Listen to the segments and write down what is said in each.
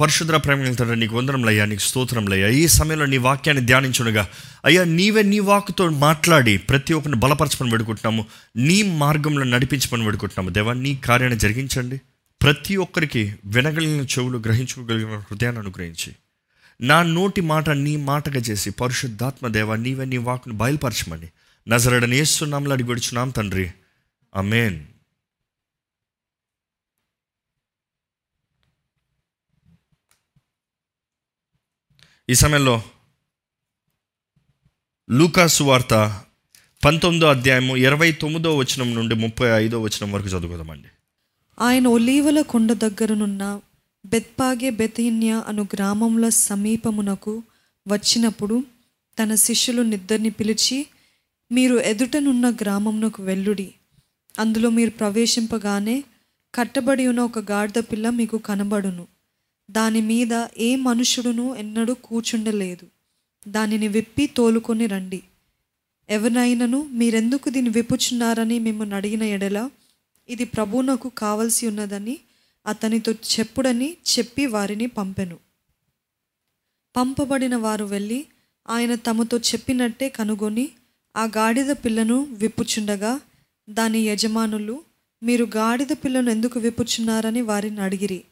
పరిశుద్ర ప్రేమ తండ్రి నీకు వందరంలయ్యా నీకు స్తోత్రంలయ్యా ఈ సమయంలో నీ వాక్యాన్ని ధ్యానించునుగా. అయ్యా నీవే నీ వాక్తో మాట్లాడి ప్రతి ఒక్కరిని బలపరచమని పెడుకుంటున్నాము నీ మార్గంలో నడిపించమని పెడుకుంటున్నాము దేవా నీ కార్యాన్ని జరిగించండి. ప్రతి ఒక్కరికి వినగలిగిన చెవులు గ్రహించుకోగలిగిన హృదయాన్ని అనుగ్రహించి. నా నోటి మాట నీ మాటగా చేసి పరిశుద్ధాత్మ దేవ నీవే నీ వాకును బయలుపరచమని. నజరడని వేస్తున్నాంలో అడిగి విడుచున్నాం తండ్రి. అమేన్ ఈ సమయంలో లూకాసు వార్త పంతొమ్మిదో అధ్యాయము ఇరవై తొమ్మిదో వచనం నుండి ముప్పై ఐదో వచనం వరకు చదువుకుందామండి. ఆయన ఒలీవల కొండ దగ్గరనున్న బెత్పాగే బెతిన్య అను గ్రామంలో సమీపమునకు వచ్చినప్పుడు తన శిష్యులు నిద్దరిని పిలిచి మీరు ఎదుటనున్న గ్రామమునకు వెళ్ళుడి. అందులో మీరు ప్రవేశింపగానే కట్టబడి ఉన్న ఒక గాడిద పిల్ల మీకు కనబడును. దాని మీద ఏ మనుషుడును ఎన్నడూ కూర్చుండలేదు. దానిని విప్పి తోలుకొని రండి. ఎవరినైనాను మీరెందుకు దీన్ని విప్పుచున్నారని మిమ్మల్ని అడిగిన ఎడల ఇది ప్రభువునకు కావలసి ఉన్నదని అతనితో చెప్పుడని చెప్పి వారిని పంపెను. పంపబడిన వారు వెళ్ళి ఆయన తమతో చెప్పినట్టే కనుగొని ఆ గాడిద పిల్లను విప్పుచుండగా దాని యజమానులు మీరు గాడిద పిల్లను ఎందుకు విప్పుచున్నారని వారిని అడిగిరి.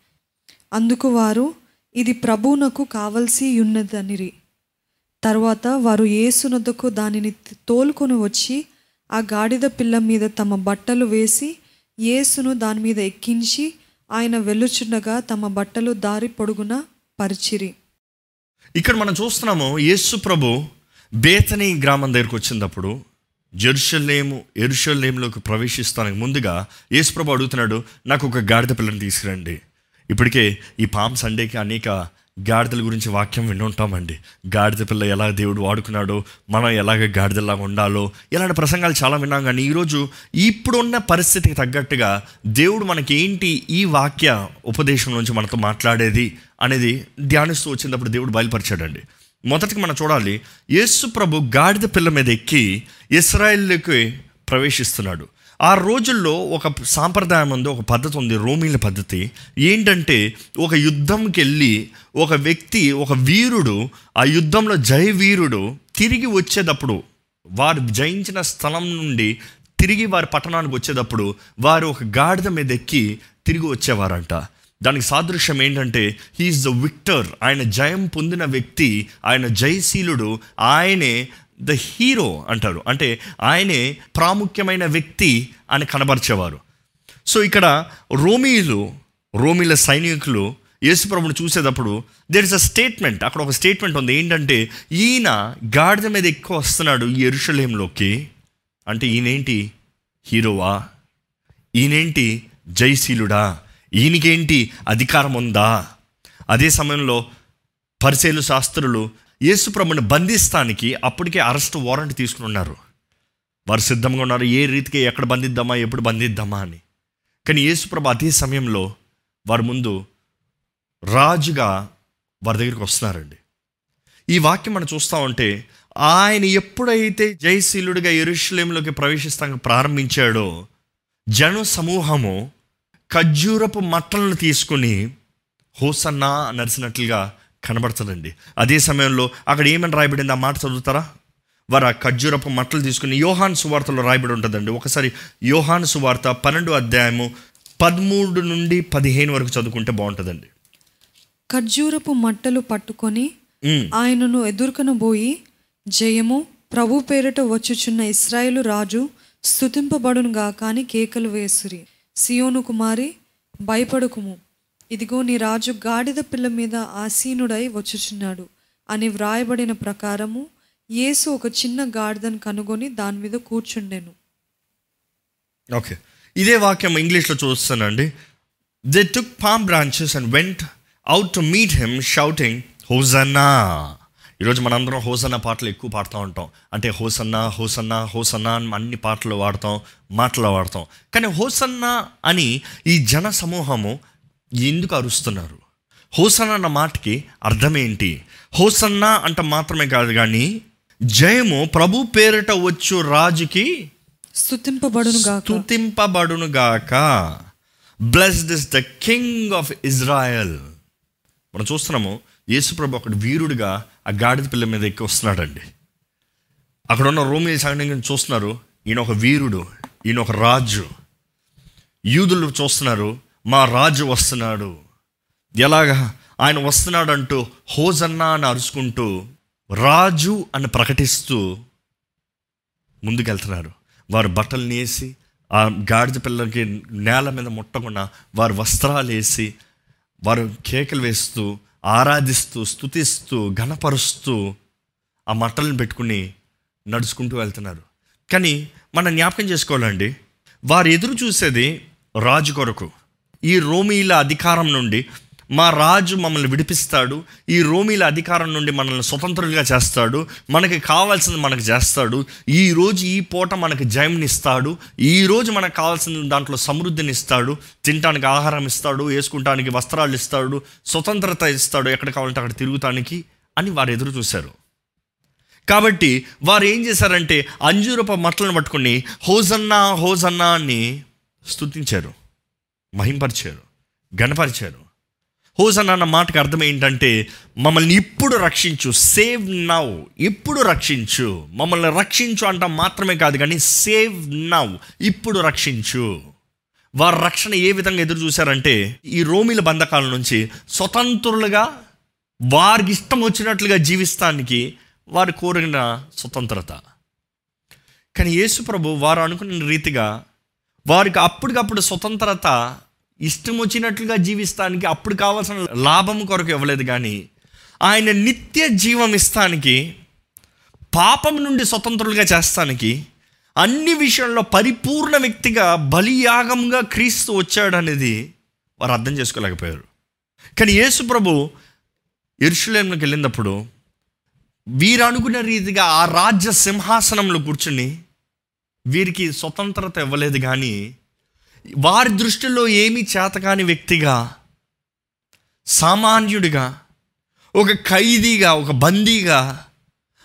అందుకు వారు ఇది ప్రభువునకు కావలసి ఉన్నదనిరి. తరువాత వారు ఏసునదకు దానిని తోలుకొని వచ్చి ఆ గాడిద పిల్ల మీద తమ బట్టలు వేసి యేసును దాని మీద ఎక్కించి ఆయన వెళ్ళుచుండగా తమ బట్టలు దారి పొడుగున పరిచిరి. ఇక్కడ మనం చూస్తున్నాము యేసు ప్రభు బేతని గ్రామం దగ్గరకు వచ్చినప్పుడు జెరుషలేము ఎరుషలేములోకి ప్రవేశిస్తానికి ముందుగా యేసు ప్రభు అడుగుతున్నాడు నాకు ఒక గాడిద పిల్లని తీసుకురండి. ఇప్పటికే ఈ పామ్ సండేకి అనేక గాడిదల గురించి వాక్యం వింటుంటామండి గాడిద పిల్ల ఎలా దేవుడు వాడుకున్నాడో మనం ఎలాగ గాడిదలాగా ఉండాలో ఇలాంటి ప్రసంగాలు చాలా విన్నాం కానీ ఈరోజు ఇప్పుడున్న పరిస్థితికి తగ్గట్టుగా దేవుడు మనకి ఏంటి ఈ వాక్య ఉపదేశం నుంచి మనతో మాట్లాడేది అనేది ధ్యానిస్తూ వచ్చినప్పుడు దేవుడు బయలుపరిచాడండి. మొదటికి మనం చూడాలి యేసు ప్రభు గాడిద పిల్ల మీద ఎక్కి ఇస్రాయిల్కి ప్రవేశిస్తున్నాడు. ఆ రోజుల్లో ఒక సాంప్రదాయం ఉంది ఒక పద్ధతి ఉంది రోమిల పద్ధతి. ఏంటంటే ఒక యుద్ధంకి వెళ్ళి ఒక వ్యక్తి ఒక వీరుడు ఆ యుద్ధంలో జయవీరుడు తిరిగి వచ్చేటప్పుడు వారు జయించిన స్థలం నుండి తిరిగి వారి పట్టణానికి వచ్చేటప్పుడు వారు ఒక గాడిద మీద ఎక్కి తిరిగి వచ్చేవారంట. దానికి సాదృశ్యం ఏంటంటే హీఈస్ ద విక్టర్ ఆయన జయం పొందిన వ్యక్తి ఆయన జయశీలుడు ఆయనే ద హీరో అంటారు. అంటే ఆయనే ప్రాముఖ్యమైన వ్యక్తి అని కనబరిచేవారు. సో ఇక్కడ రోమీలు రోమీల సైనికులు యేసుప్రభుని చూసేటప్పుడు దేర్ ఇస్ అ స్టేట్మెంట్ అక్కడ ఒక స్టేట్మెంట్ ఉంది. ఏంటంటే ఈయన గాడిద మీద ఎక్కువ వస్తున్నాడు ఈ ఎరుషలేంలోకి అంటే ఈయనేంటి? హీరోవా? ఈయనేంటి? జయశీలుడా? ఈయనకేంటి? అధికారం ఉందా? అదే సమయంలో పరిశీలు శాస్త్రులు యేసుప్రభుని బంధిస్తానికి అప్పటికే అరెస్ట్ వారెంట్ తీసుకుని ఉన్నారు. వారు సిద్ధంగా ఉన్నారు ఏ రీతికి ఎక్కడ బంధిద్దామా ఎప్పుడు బంధిద్దామా అని. కానీ యేసుప్రభు అదే సమయంలో వారి ముందు రాజుగా వారి దగ్గరికి వస్తున్నారండి. ఈ వాక్యం మనం చూస్తూ ఉంటే ఆయన ఎప్పుడైతే జయశీలుడిగా ఎరుషులేంలోకి ప్రవేశిస్తానికి ప్రారంభించాడో జన సమూహము ఖర్జూరపు మట్టలను తీసుకుని హోసన్నా నడిచినట్లుగా కనబడుతుందండి అదే సమయంలో అక్కడ ఏమని రాయబడింది? ఆ మాట చదువుతారా? వారు ఆ ఖర్జూరపు మట్టలు తీసుకుని యోహాన్ సువార్తలో రాయబడి ఉంటుందండి. ఒకసారి యోహాన్ సువార్త పన్నెండు అధ్యాయము పదమూడు నుండి పదిహేను వరకు చదువుకుంటే బాగుంటుందండి. ఖర్జూరపు మట్టలు పట్టుకొని ఆయనను ఎదుర్కొన పోయి జయము ప్రభు పేరిట వచ్చుచున్న ఇస్రాయేలు రాజు స్థుతింపబడును గాక అని కేకలు వేసురి. సియోను కుమారి భయపడుకుము. ఇదిగో నీ రాజు గాడిద పిల్ల మీద ఆసీనుడై వచ్చుచున్నాడు అని వ్రాయబడిన ప్రకారము యేసు ఒక చిన్న గాడిదను కనుగొని దాని మీద కూర్చుండెను. ఓకే ఇదే వాక్యం ఇంగ్లీష్లో చూస్తానండి they took palm branches and went out to meet him shouting hosanna ఈరోజు మనందరం హోసన్నా పాటలు ఎక్కువ పాడుతూ ఉంటాం. అంటే హోసన్నా హోసన్నా హోసన్నా అని అన్ని పాటలు వాడతాం మాటలు వాడతాం. కానీ హోసన్నా అని ఈ జన సమూహము ఎందుకు అరుస్తున్నారు? హోసన్నా అన్న మాటకి అర్థం ఏంటి హోసన్నా అంట మాత్రమే కాదు కానీ జయము ప్రభు పేరిట వచ్చు రాజుకి స్థుతింపబడును గాక. Blessed is the king of Israel మనం చూస్తున్నాము యేసుప్రభు అక్కడ వీరుడిగా ఆ గాడిద పిల్ల మీద ఎక్కి వస్తున్నాడండి. అక్కడ ఉన్న రోమి సైన్యం చూస్తున్నారు ఈయన ఒక వీరుడు ఈయన ఒక రాజు. యూదులు చూస్తున్నారు మా రాజు వస్తున్నాడు. ఎలాగా? ఆయన వస్తున్నాడు అంటూ హోజన్నా అని అరుచుకుంటూ రాజు అని ప్రకటిస్తూ ముందుకెళ్తున్నారు. వారు బట్టలు నేసి ఆ గాడిద పిల్లలకి నేల మీద ముట్టకుండా వారు వస్త్రాలు వేసి వారు కేకలు వేస్తూ ఆరాధిస్తూ స్థుతిస్తూ ఘనపరుస్తూ ఆ మట్టలను పెట్టుకుని నడుచుకుంటూ వెళ్తున్నారు. కానీ మనం జ్ఞాపకం చేసుకోవాలండి వారు ఎదురు చూసేది రాజు కొరకు. ఈ రోమీల అధికారం నుండి మా రాజు మమ్మల్ని విడిపిస్తాడు. ఈ రోమీల అధికారం నుండి మనల్ని స్వతంత్రులుగా చేస్తాడు. మనకి కావాల్సింది మనకు చేస్తాడు. ఈరోజు ఈ పూట మనకి జయంనిస్తాడు ఈరోజు మనకు కావాల్సిన దాంట్లో సమృద్ధిని ఇస్తాడు. తినటానికి ఆహారం ఇస్తాడు. వేసుకుంటానికి వస్త్రాలు ఇస్తాడు. స్వతంత్రత ఇస్తాడు. ఎక్కడ కావాలంటే అక్కడ తిరుగుతానికి అని వారు ఎదురు చూశారు. కాబట్టి వారు ఏం చేశారంటే అంజూరప మట్టలను పట్టుకుని హోజన్నా హోజన్నా అని స్తుతించారు. మహింపరిచారు గణపరిచారు హోసన్ అన్న మాటకు అర్థం ఏంటంటే మమ్మల్ని ఇప్పుడు రక్షించు సేవ్ నౌ ఇప్పుడు రక్షించు. మమ్మల్ని రక్షించు అంట మాత్రమే కాదు కానీ సేవ్ నవ్ ఇప్పుడు రక్షించు. వారి రక్షణ ఏ విధంగా ఎదురు చూశారంటే ఈ రోమిల బంధకాల నుంచి స్వతంత్రులుగా వారికి ఇష్టం వచ్చినట్లుగా జీవిస్తానికి వారు కోరిన స్వతంత్రత. కానీ యేసుప్రభు వారు అనుకున్న రీతిగా వారికి అప్పటికప్పుడు స్వతంత్రత ఇష్టం వచ్చినట్లుగా జీవిస్తానికి అప్పుడు కావాల్సిన లాభం కొరకు ఇవ్వలేదు కానీ ఆయన నిత్య జీవం ఇస్తానికి పాపం నుండి స్వతంత్రులుగా చేస్తానికి అన్ని విషయంలో పరిపూర్ణ వ్యక్తిగా బలియాగంగా క్రీస్తు వచ్చాడనేది వారు అర్థం చేసుకోలేకపోయారు. కానీ యేసు ప్రభు ఎరుషులేంలోకి వెళ్ళినప్పుడు వీరు అనుకున్న రీతిగా ఆ రాజ్య సింహాసనంలో కూర్చుని వీరికి స్వతంత్రత ఇవ్వలేదు కానీ వారి దృష్టిలో ఏమీ చేతకాని వ్యక్తిగా సామాన్యుడిగా ఒక ఖైదీగా ఒక బందీగా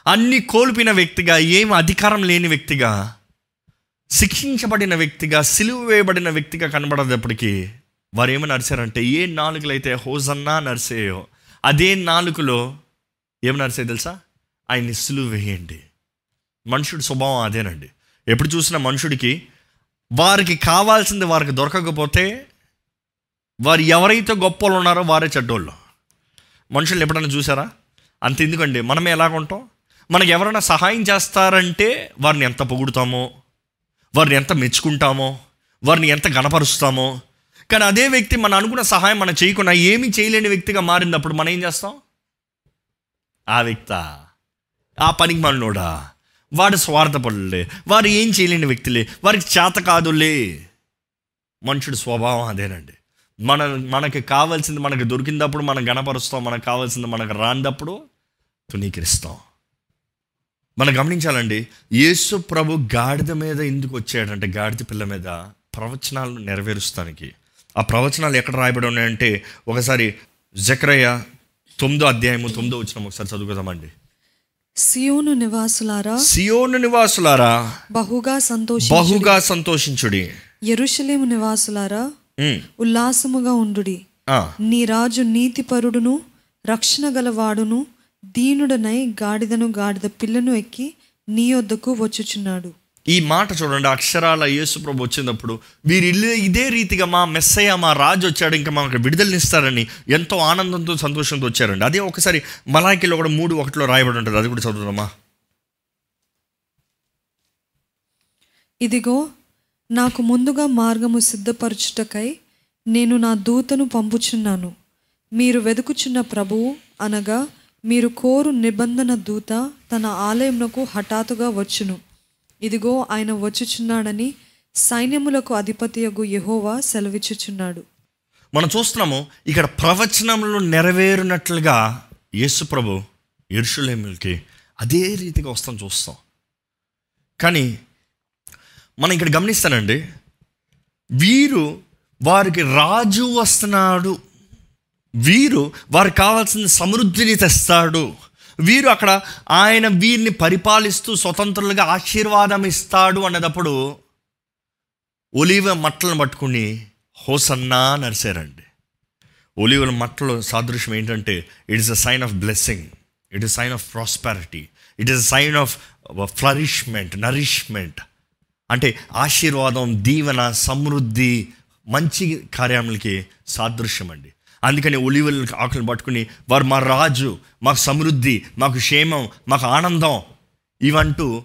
అన్ని కోల్పిన వ్యక్తిగా ఏం అధికారం లేని వ్యక్తిగా శిక్షించబడిన వ్యక్తిగా సిలువ వేయబడిన వ్యక్తిగా కనబడేటప్పటికీ వారు ఏమని నడిచారంటే ఏ నాలుకలైతే హోజన్నా నరిసేయో అదే నాలుగులో ఏమి నడిసే తెలుసా? ఆయన్ని సిలువ వేయండి. మనుషుడి స్వభావం అదేనండి. ఎప్పుడు చూసిన మనుషుడికి వారికి కావాల్సింది వారికి దొరకకపోతే వారు ఎవరైతే గొప్పలు ఉన్నారో వారే చెడ్డోళ్ళు. మనుషులు ఎప్పుడైనా చూసారా? అంత ఎందుకండి? మనమే ఎలాగుంటాం మనకి ఎవరైనా సహాయం చేస్తారంటే వారిని ఎంత పొగుడుతామో వారిని ఎంత మెచ్చుకుంటామో వారిని ఎంత గణపరుస్తామో. కానీ అదే వ్యక్తి మనం అనుకున్న సహాయం మనం చేయకుండా ఏమీ చేయలేని వ్యక్తిగా మారినప్పుడు మనం ఏం చేస్తాం? ఆ వ్యక్త ఆ పనికి మనోడా వాడు స్వార్థపడులే వారు ఏం చేయలేని వ్యక్తులే వారికి చేత కాదులే. మనుషుడు స్వభావం అదేనండి. మన మనకి కావాల్సింది మనకు దొరికినప్పుడు మనం గణపరుస్తాం మనకు కావాల్సింది మనకు రాందప్పుడు తునీకరిస్తాం మనం గమనించాలండి యేసు ప్రభు గాడిద మీద ఎందుకు వచ్చాడంటే గాడిద పిల్ల మీద ప్రవచనాలను నెరవేరుస్తానికి. ఆ ప్రవచనాలు ఎక్కడ రాయబడి ఉన్నాయంటే ఒకసారి జక్రయ్య తొమ్మిదో అధ్యాయము తొమ్మిదో వచ్చిన ఒకసారి చదువుకుందామండి. సియోను నివాసులారా సియోను నివాసులారా బహుగా సంతోషి బహుగా సంతోషించుడి. ఎరుషలేము నివాసులారా ఉల్లాసముగా ఉండుడి. నీ రాజు నీతిపరుడును రక్షణ గలవాడును దీనుడనై గాడిదను గాడిద పిల్లను ఎక్కి నీ వద్దకు వచ్చుచున్నాడు. ఈ మాట చూడండి అక్షరాల యేసు ప్రభు వచ్చినప్పుడు వీరు ఇల్లు ఇదే రీతిగా మా మెస్సయ్య మా రాజు వచ్చాడు ఇంకా మాకు విడుదలనిస్తారని ఎంతో ఆనందంతో సంతోషంతో వచ్చారండి. అదే ఒకసారి మలాకిలో కూడా మూడు ఒకటిలో రాయబడి ఉంటుంది. అది కూడా చదువుదామా? ఇదిగో నాకు ముందుగా మార్గము సిద్ధపరచుటకై నేను నా దూతను పంపుచున్నాను. మీరు వెతుకుచున్న ప్రభువు అనగా మీరు కోరు నిబంధన దూత తన ఆలయంలో హఠాత్తుగా వచ్చును. ఇదిగో ఆయన వచ్చుచున్నాడని సైన్యములకు అధిపతియగు యహోవా సెలవిచ్చుచున్నాడు. మనం చూస్తున్నాము ఇక్కడ ప్రవచనంలో నెరవేరినట్లుగా యేసు ప్రభు ఎరుషులేములకి అదే రీతిగా వస్తాం చూస్తాం. కానీ మనం ఇక్కడ గమనిస్తానండి వీరు వారికి రాజు వస్తున్నాడు వీరు వారికి కావాల్సిన సమృద్ధిని తెస్తాడు. వీరు అక్కడ ఆయన వీరిని పరిపాలిస్తూ స్వతంత్రులుగా ఆశీర్వాదం ఇస్తాడు అన్నదప్పుడు ఒలివ మట్టలను పట్టుకుని హోసన్నా నరిసారండి ఒలివల మట్టలో సాదృశ్యం ఏంటంటే it is a sign of blessing it is sign of prosperity it is a sign of flourishment nourishment అంటే ఆశీర్వాదం దీవెన సమృద్ధి మంచి కార్యములకి సాదృశ్యం అండి అందుకని ఒలివల్ ఆకులను పట్టుకుని వారు మా రాజు మాకు సమృద్ధి మాకు క్షేమం మాకు ఆనందం ఇవంటూ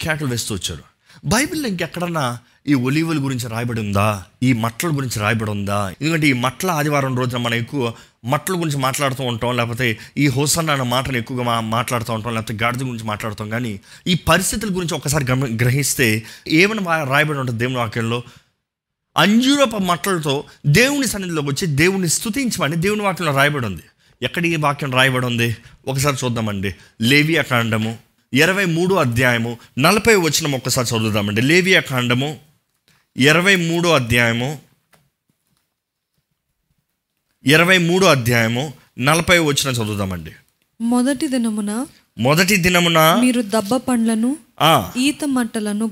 కేటలు వేస్తూ వచ్చారు. బైబిల్లో ఇంకెక్కడన్నా ఈ ఒలివల గురించి రాయబడి ఉందా? ఈ మట్టల గురించి రాయబడి ఉందా? ఎందుకంటే ఈ మట్ల ఆదివారం రోజున మనం ఎక్కువ మట్టల గురించి మాట్లాడుతూ ఉంటాం లేకపోతే ఈ హోసన్న అన్న మాటను ఎక్కువగా మా మాట్లాడుతూ ఉంటాం లేకపోతే గాడిద గురించి మాట్లాడుతాం. కానీ ఈ పరిస్థితుల గురించి ఒకసారి గమ గ్రహిస్తే ఏమైనా రాయబడి ఉంటుంది దేవుని వాక్యంలో? అంజూరప మట్టలతో దేవుని సన్నిధిలోకి వచ్చి దేవుని స్తుతించమని దేవుని వాక్యంలో రాయబడి ఉంది ఎక్కడ ఈ వాక్యం రాయబడి ఉంది ఒకసారి చూద్దామండి. లేవియా కాండము ఇరవై మూడో అధ్యాయము నలభై వచనం ఒక్కసారి చదువుదామండి. లేవియా కాండము ఇరవై మూడో అధ్యాయము ఇరవై మూడో అధ్యాయము నలభై వచ్చిన చదువుదామండి. మొదటి దినమున మొదటి దినమున మీరు దబ్బ పండ్లను ఈత మట్టలను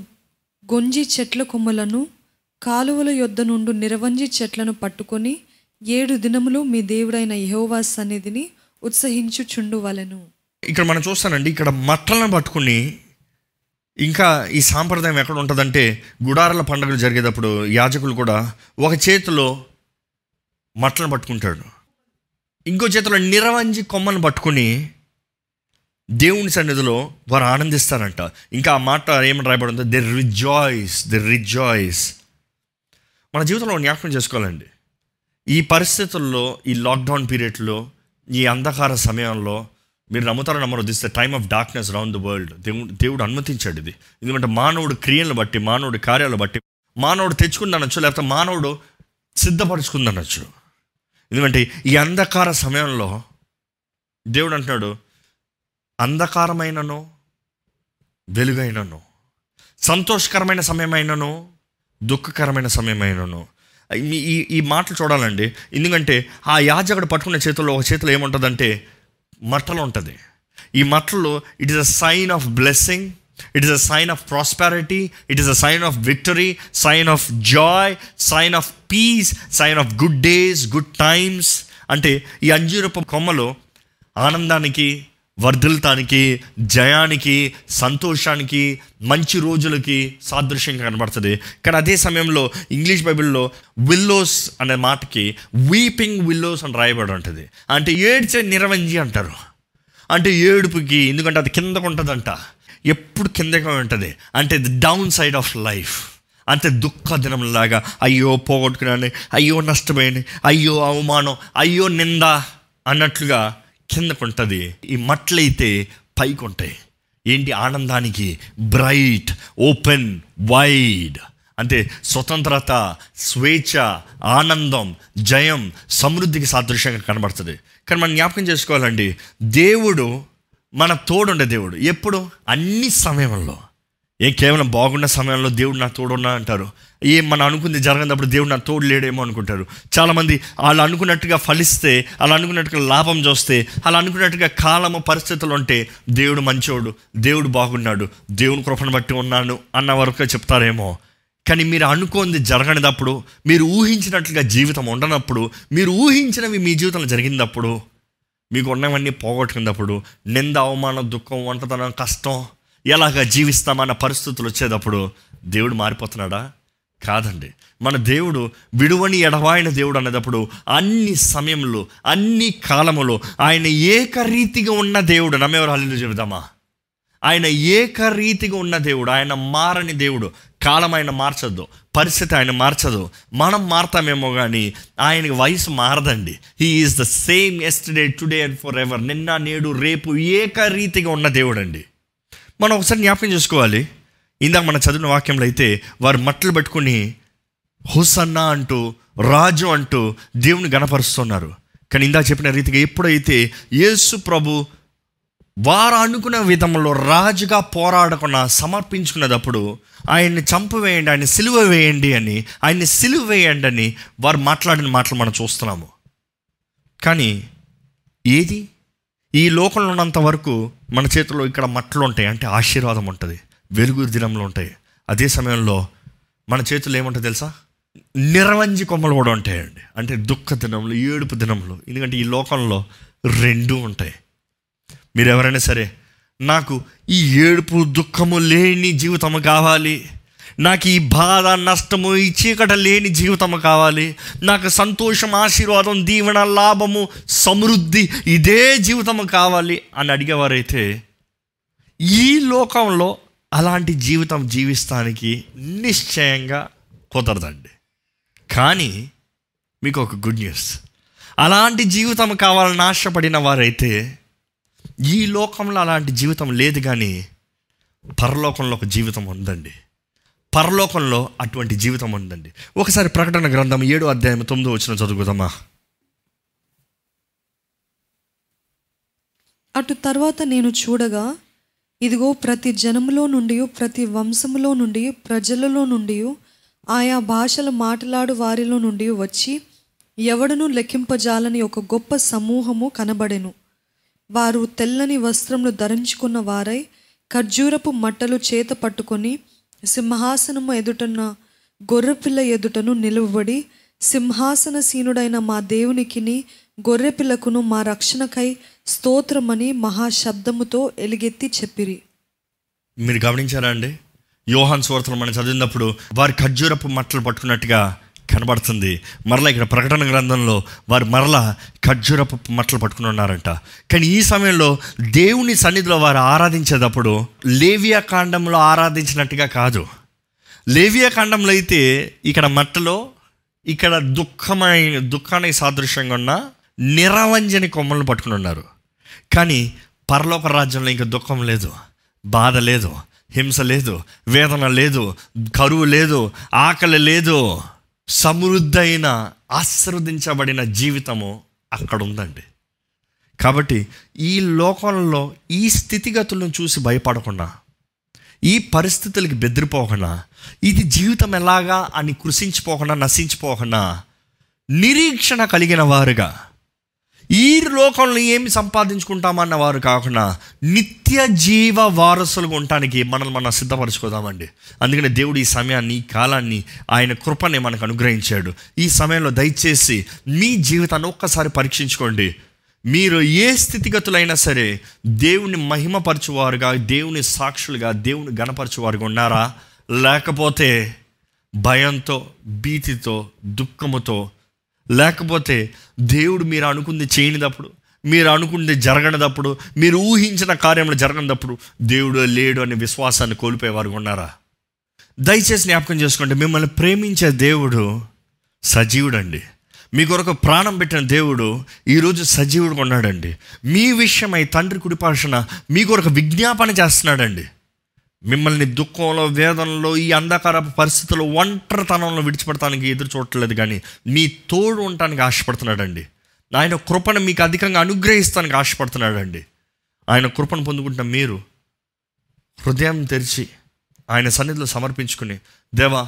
గొంజి చెట్ల కొమ్మలను కాలువల యొద్ద నుండి నిరవంజి చెట్లను పట్టుకొని ఏడు దినములు మీ దేవుడైన యహోవా సన్నిధిని ఉత్సహించుచుండువలెను ఇక్కడ మనం చూస్తానండి ఇక్కడ మట్టలను పట్టుకుని ఇంకా ఈ సాంప్రదాయం ఎక్కడ ఉంటుందంటే గుడారాల పండుగలు జరిగేటప్పుడు యాజకులు కూడా ఒక చేతిలో మట్టలను పట్టుకుంటాడు. ఇంకో చేతిలో నిరవంజి కొమ్మను పట్టుకుని దేవుని సన్నిధిలో వారు ఆనందిస్తారంట. ఇంకా ఆ మాట ఏమని రాయబడి ఉందో ది రిజాయిస్ ది రిజాయిస్ మన జీవితంలో జ్ఞాపకం చేసుకోవాలండి. ఈ పరిస్థితుల్లో ఈ లాక్డౌన్ పీరియడ్లో ఈ అంధకార సమయంలో మీరు నమ్ముతారో నమ్మరు this the time of darkness round the world దేవుడు దేవుడు అనుమతించాడు ఇది. ఎందుకంటే మానవుడు క్రియలను బట్టి మానవుడి కార్యాలను బట్టి మానవుడు తెచ్చుకుందనొచ్చు లేకపోతే మానవుడు సిద్ధపరుచుకుందనొచ్చు. ఎందుకంటే ఈ అంధకార సమయంలో దేవుడు అంటున్నాడు అంధకారమైనను వెలుగైనను సంతోషకరమైన సమయమైనను దుఃఖకరమైన సమయమైనను. ఈ ఈ ఈ మాటలు చూడాలండి. ఎందుకంటే ఆ యాజకుడు పట్టుకున్న చేతుల్లో ఒక చేతిలో ఏముంటుందంటే మట్టలు ఉంటుంది. ఈ మట్టలు it is a sign of blessing it is a sign of prosperity it is a sign of victory sign of joy sign of peace sign of good days good times అంటే ఈ అంజూరపు కొమ్మలు ఆనందానికి వర్ధిల్తానికి జయానికి సంతోషానికి మంచి రోజులకి సాదృశ్యంగా కనబడుతుంది. కానీ అదే సమయంలో ఇంగ్లీష్ బైబిల్లో విల్లోస్ అనే మాటకి వీపింగ్ విల్లోస్ అని రాయబడి ఉంటుంది. అంటే ఏడ్చే నిరవంజి అంటారు. అంటే ఏడుపుకి ఎందుకంటే అది కిందకు ఉంటుందంట. ఎప్పుడు కిందగా ఉంటుంది. అంటే the down side of life. అంటే దుఃఖ దినంలాగా అయ్యో పోగొట్టుకున్నాను అయ్యో నష్టపోయింది అయ్యో అవమానం అయ్యో నింద అన్నట్లుగా కిందకు ఉంటుంది ఈ మట్లయితే పైకి ఉంటాయి ఏంటి? ఆనందానికి బ్రైట్ ఓపెన్ వైడ్. అంటే స్వతంత్రత స్వేచ్ఛ ఆనందం జయం సమృద్ధికి సాదృశ్యంగా కనబడుతుంది. కానీ మనం జ్ఞాపకం చేసుకోవాలండి దేవుడు మన తోడుండే దేవుడు. ఎప్పుడు? అన్ని సమయంలో. ఏ కేవలం బాగున్న సమయంలో దేవుడు నా తోడున్నా అంటారు. ఏం మనం అనుకుంది జరగనప్పుడు దేవుడు నా తోడు లేడేమో అనుకుంటారు. చాలామంది వాళ్ళు అనుకున్నట్టుగా ఫలిస్తే అలా అనుకున్నట్టుగా లాభం చూస్తే అలా అనుకున్నట్టుగా కాలము పరిస్థితులు ఉంటే దేవుడు మంచోడు దేవుడు బాగున్నాడు దేవుని కృపను బట్టి ఉన్నాను అన్న వరకు చెప్తారేమో. కానీ మీరు అనుకోంది జరగనిదప్పుడు మీరు ఊహించినట్లుగా జీవితం ఉండనప్పుడు మీరు ఊహించినవి మీ జీవితంలో జరిగినప్పుడు మీకు ఉన్నవన్నీ పోగొట్టుకున్నప్పుడు నింద అవమానం దుఃఖం ఒంటతనం కష్టం ఎలాగ జీవిస్తామన్న పరిస్థితులు వచ్చేటప్పుడు దేవుడు మారిపోతున్నాడా? కాదండి. మన దేవుడు విడువని ఎడవాయిన దేవుడు అనేటప్పుడు అన్ని సమయంలో అన్ని కాలములో ఆయన ఏకరీతిగా ఉన్న దేవుడు. నమ్మేవారు హల్లు చెబుదామా? ఆయన ఏకరీతిగా ఉన్న దేవుడు. ఆయన మారని దేవుడు. కాలం ఆయన మార్చద్దు. పరిస్థితి ఆయన మార్చదు. మనం మారతామేమో కానీ ఆయనకి వయసు మారదండి. He is the same yesterday today and forever నిన్న నేడు రేపు ఏకరీతిగా ఉన్న దేవుడు అండి మనం ఒకసారి జ్ఞాపకం చేసుకోవాలి. ఇందాక మన చదివిన వాక్యంలో అయితే వారు మట్టలు పట్టుకుని హుసన్న అంటూ రాజు అంటూ దేవుని గణపరుస్తున్నారు. కానీ ఇందాక చెప్పిన రీతిగా ఎప్పుడైతే యేసు ప్రభు వారు అనుకున్న విధంలో రాజుగా పోరాడకుండా సమర్పించుకునేటప్పుడు ఆయన్ని చంపవేయండి ఆయన సిలువ వేయండి అని ఆయన్ని సిలువ వేయండి అని వారు మాట్లాడిన మాటలు మనం చూస్తున్నాము. కానీ ఏది? ఈ లోకంలో ఉన్నంత వరకు మన చేతిలో ఇక్కడ మట్టలు ఉంటాయి. అంటే ఆశీర్వాదం ఉంటుంది. వెలుగు దినంలో ఉంటాయి. అదే సమయంలో మన చేతుల్లో ఏముంటుంది తెలుసా? నిరవంజి కొమ్మలు కూడా ఉంటాయండి. అంటే దుఃఖ దినంలో ఏడుపు దినంలో. ఎందుకంటే ఈ లోకంలో రెండూ ఉంటాయి. మీరు ఎవరైనా సరే నాకు ఈ ఏడుపు దుఃఖము లేని జీవితము కావాలి. నాకు ఈ బాధ నష్టము ఈ చీకట లేని జీవితము కావాలి. నాకు సంతోషం ఆశీర్వాదం దీవెన లాభము సమృద్ధి ఇదే జీవితము కావాలి అని అడిగేవారైతే ఈ లోకంలో అలాంటి జీవితం జీవిస్తానికి నిశ్చయంగా కుదరదండి. కానీ మీకు ఒక గుడ్ న్యూస్. అలాంటి జీవితం కావాలని ఆశపడిన వారైతే ఈ లోకంలో అలాంటి జీవితం లేదు కానీ పరలోకంలో ఒక జీవితం ఉందండి. పరలోకంలో అటువంటి జీవితం ఉందండి. ఒకసారి ప్రకటన గ్రంథం ఏడు అధ్యాయం తొమ్మిదో వచ్చిన చదువుకుదామా? అటు తర్వాత నేను చూడగా ఇదిగో ప్రతి జనములో నుండి ప్రతి వంశములో నుండి ప్రజలలో నుండి ఆయా భాషలు మాట్లాడు వారిలో నుండి వచ్చి ఎవడను లెక్కింపజాలని ఒక గొప్ప సమూహము కనబడెను. వారు తెల్లని వస్త్రములు ధరించుకున్న వారై ఖర్జూరపు మట్టలు చేత పట్టుకొని సింహాసనము ఎదుటన్న గొర్రెపిల్ల ఎదుటను నిలువబడి సింహాసనసీనుడైన మా దేవునికిని గొర్రెపిల్లకును మా రక్షణకై స్తోత్రమని మహాశబ్దముతో ఎలుగెత్తి చెప్పిరి. మీరు గమనించారా అండి? యోహాన్ స్వార్థలు మనం చదివినప్పుడు వారి ఖర్జూరపు మట్టలు పట్టుకున్నట్టుగా కనబడుతుంది. మరలా ఇక్కడ ప్రకటన గ్రంథంలో వారు మరలా ఖర్జూరపు మట్టలు పట్టుకుని ఉన్నారంట. కానీ ఈ సమయంలో దేవుని సన్నిధిలో వారు ఆరాధించేటప్పుడు లేవియా కాండంలో ఆరాధించినట్టుగా కాదు. లేవియా కాండంలో అయితే ఇక్కడ మట్టలో ఇక్కడ దుఃఖమైన దుఃఖానికి సాదృశ్యంగా ఉన్న నిరవంజని కొమ్మలను పట్టుకుని ఉన్నారు. కానీ పరలోక రాజ్యంలో ఇంకా దుఃఖం లేదు బాధ లేదు హింస లేదు వేదన లేదు కరువు లేదు ఆకలి లేదు. సమృద్ధైన ఆశీర్వదించబడిన జీవితము అక్కడ ఉందండి కాబట్టి ఈ లోకంలో ఈ స్థితిగతులను చూసి భయపడకుండా ఈ పరిస్థితులకి బెదిరిపోకుండా ఇది జీవితం ఎలాగా అని కృషించిపోకుండా నశించిపోకుండా నిరీక్షణ కలిగిన వారుగా ఈ లోకంలో ఏమి సంపాదించుకుంటామన్న వారు కాకుండా నిత్య జీవ వారసులుగా ఉండటానికి మనల్ని మనం సిద్ధపరచుకోదామండి. అందుకని దేవుడు ఈ సమయాన్ని ఈ కాలాన్ని ఆయన కృపని మనకు అనుగ్రహించాడు. ఈ సమయంలో దయచేసి మీ జీవితాన్ని ఒక్కసారి పరీక్షించుకోండి. మీరు ఏ స్థితిగతులైనా సరే దేవుని మహిమపరచువారుగా దేవుని సాక్షులుగా దేవుని గణపరచువారుగా ఉన్నారా? లేకపోతే భయంతో భీతితో దుఃఖముతో లేకపోతే దేవుడు మీరు అనుకుంది చేయనిదప్పుడు మీరు అనుకుంది జరగనిదప్పుడు మీరు ఊహించిన కార్యములు జరగనిదప్పుడు దేవుడు లేడు అనే విశ్వాసాన్ని కోల్పోయేవారు ఉన్నారా? దయచేసి జ్ఞాపకం చేసుకోండి మిమ్మల్ని ప్రేమించే దేవుడు సజీవుడండి. మీ కొరకు ప్రాణం పెట్టిన దేవుడు ఈరోజు సజీవుడు ఉన్నాడండి. మీ విషయమై తండ్రి కుడిపాషన మీ కొరకు విజ్ఞాపన చేస్తున్నాడండి. మిమ్మల్ని దుఃఖంలో వేదనలో ఈ అంధకార పరిస్థితుల్లో ఒంటరితనంలో విడిచిపెడతానికి ఎదురు చూడట్లేదు కానీ మీ తోడు ఉండటానికి ఆశపడుతున్నాడండి. ఆయన కృపను మీకు అధికంగా అనుగ్రహిస్తానికి ఆశపడుతున్నాడండి. ఆయన కృపను పొందుకుంటున్న మీరు హృదయం తెరిచి ఆయన సన్నిధిలో సమర్పించుకుని దేవా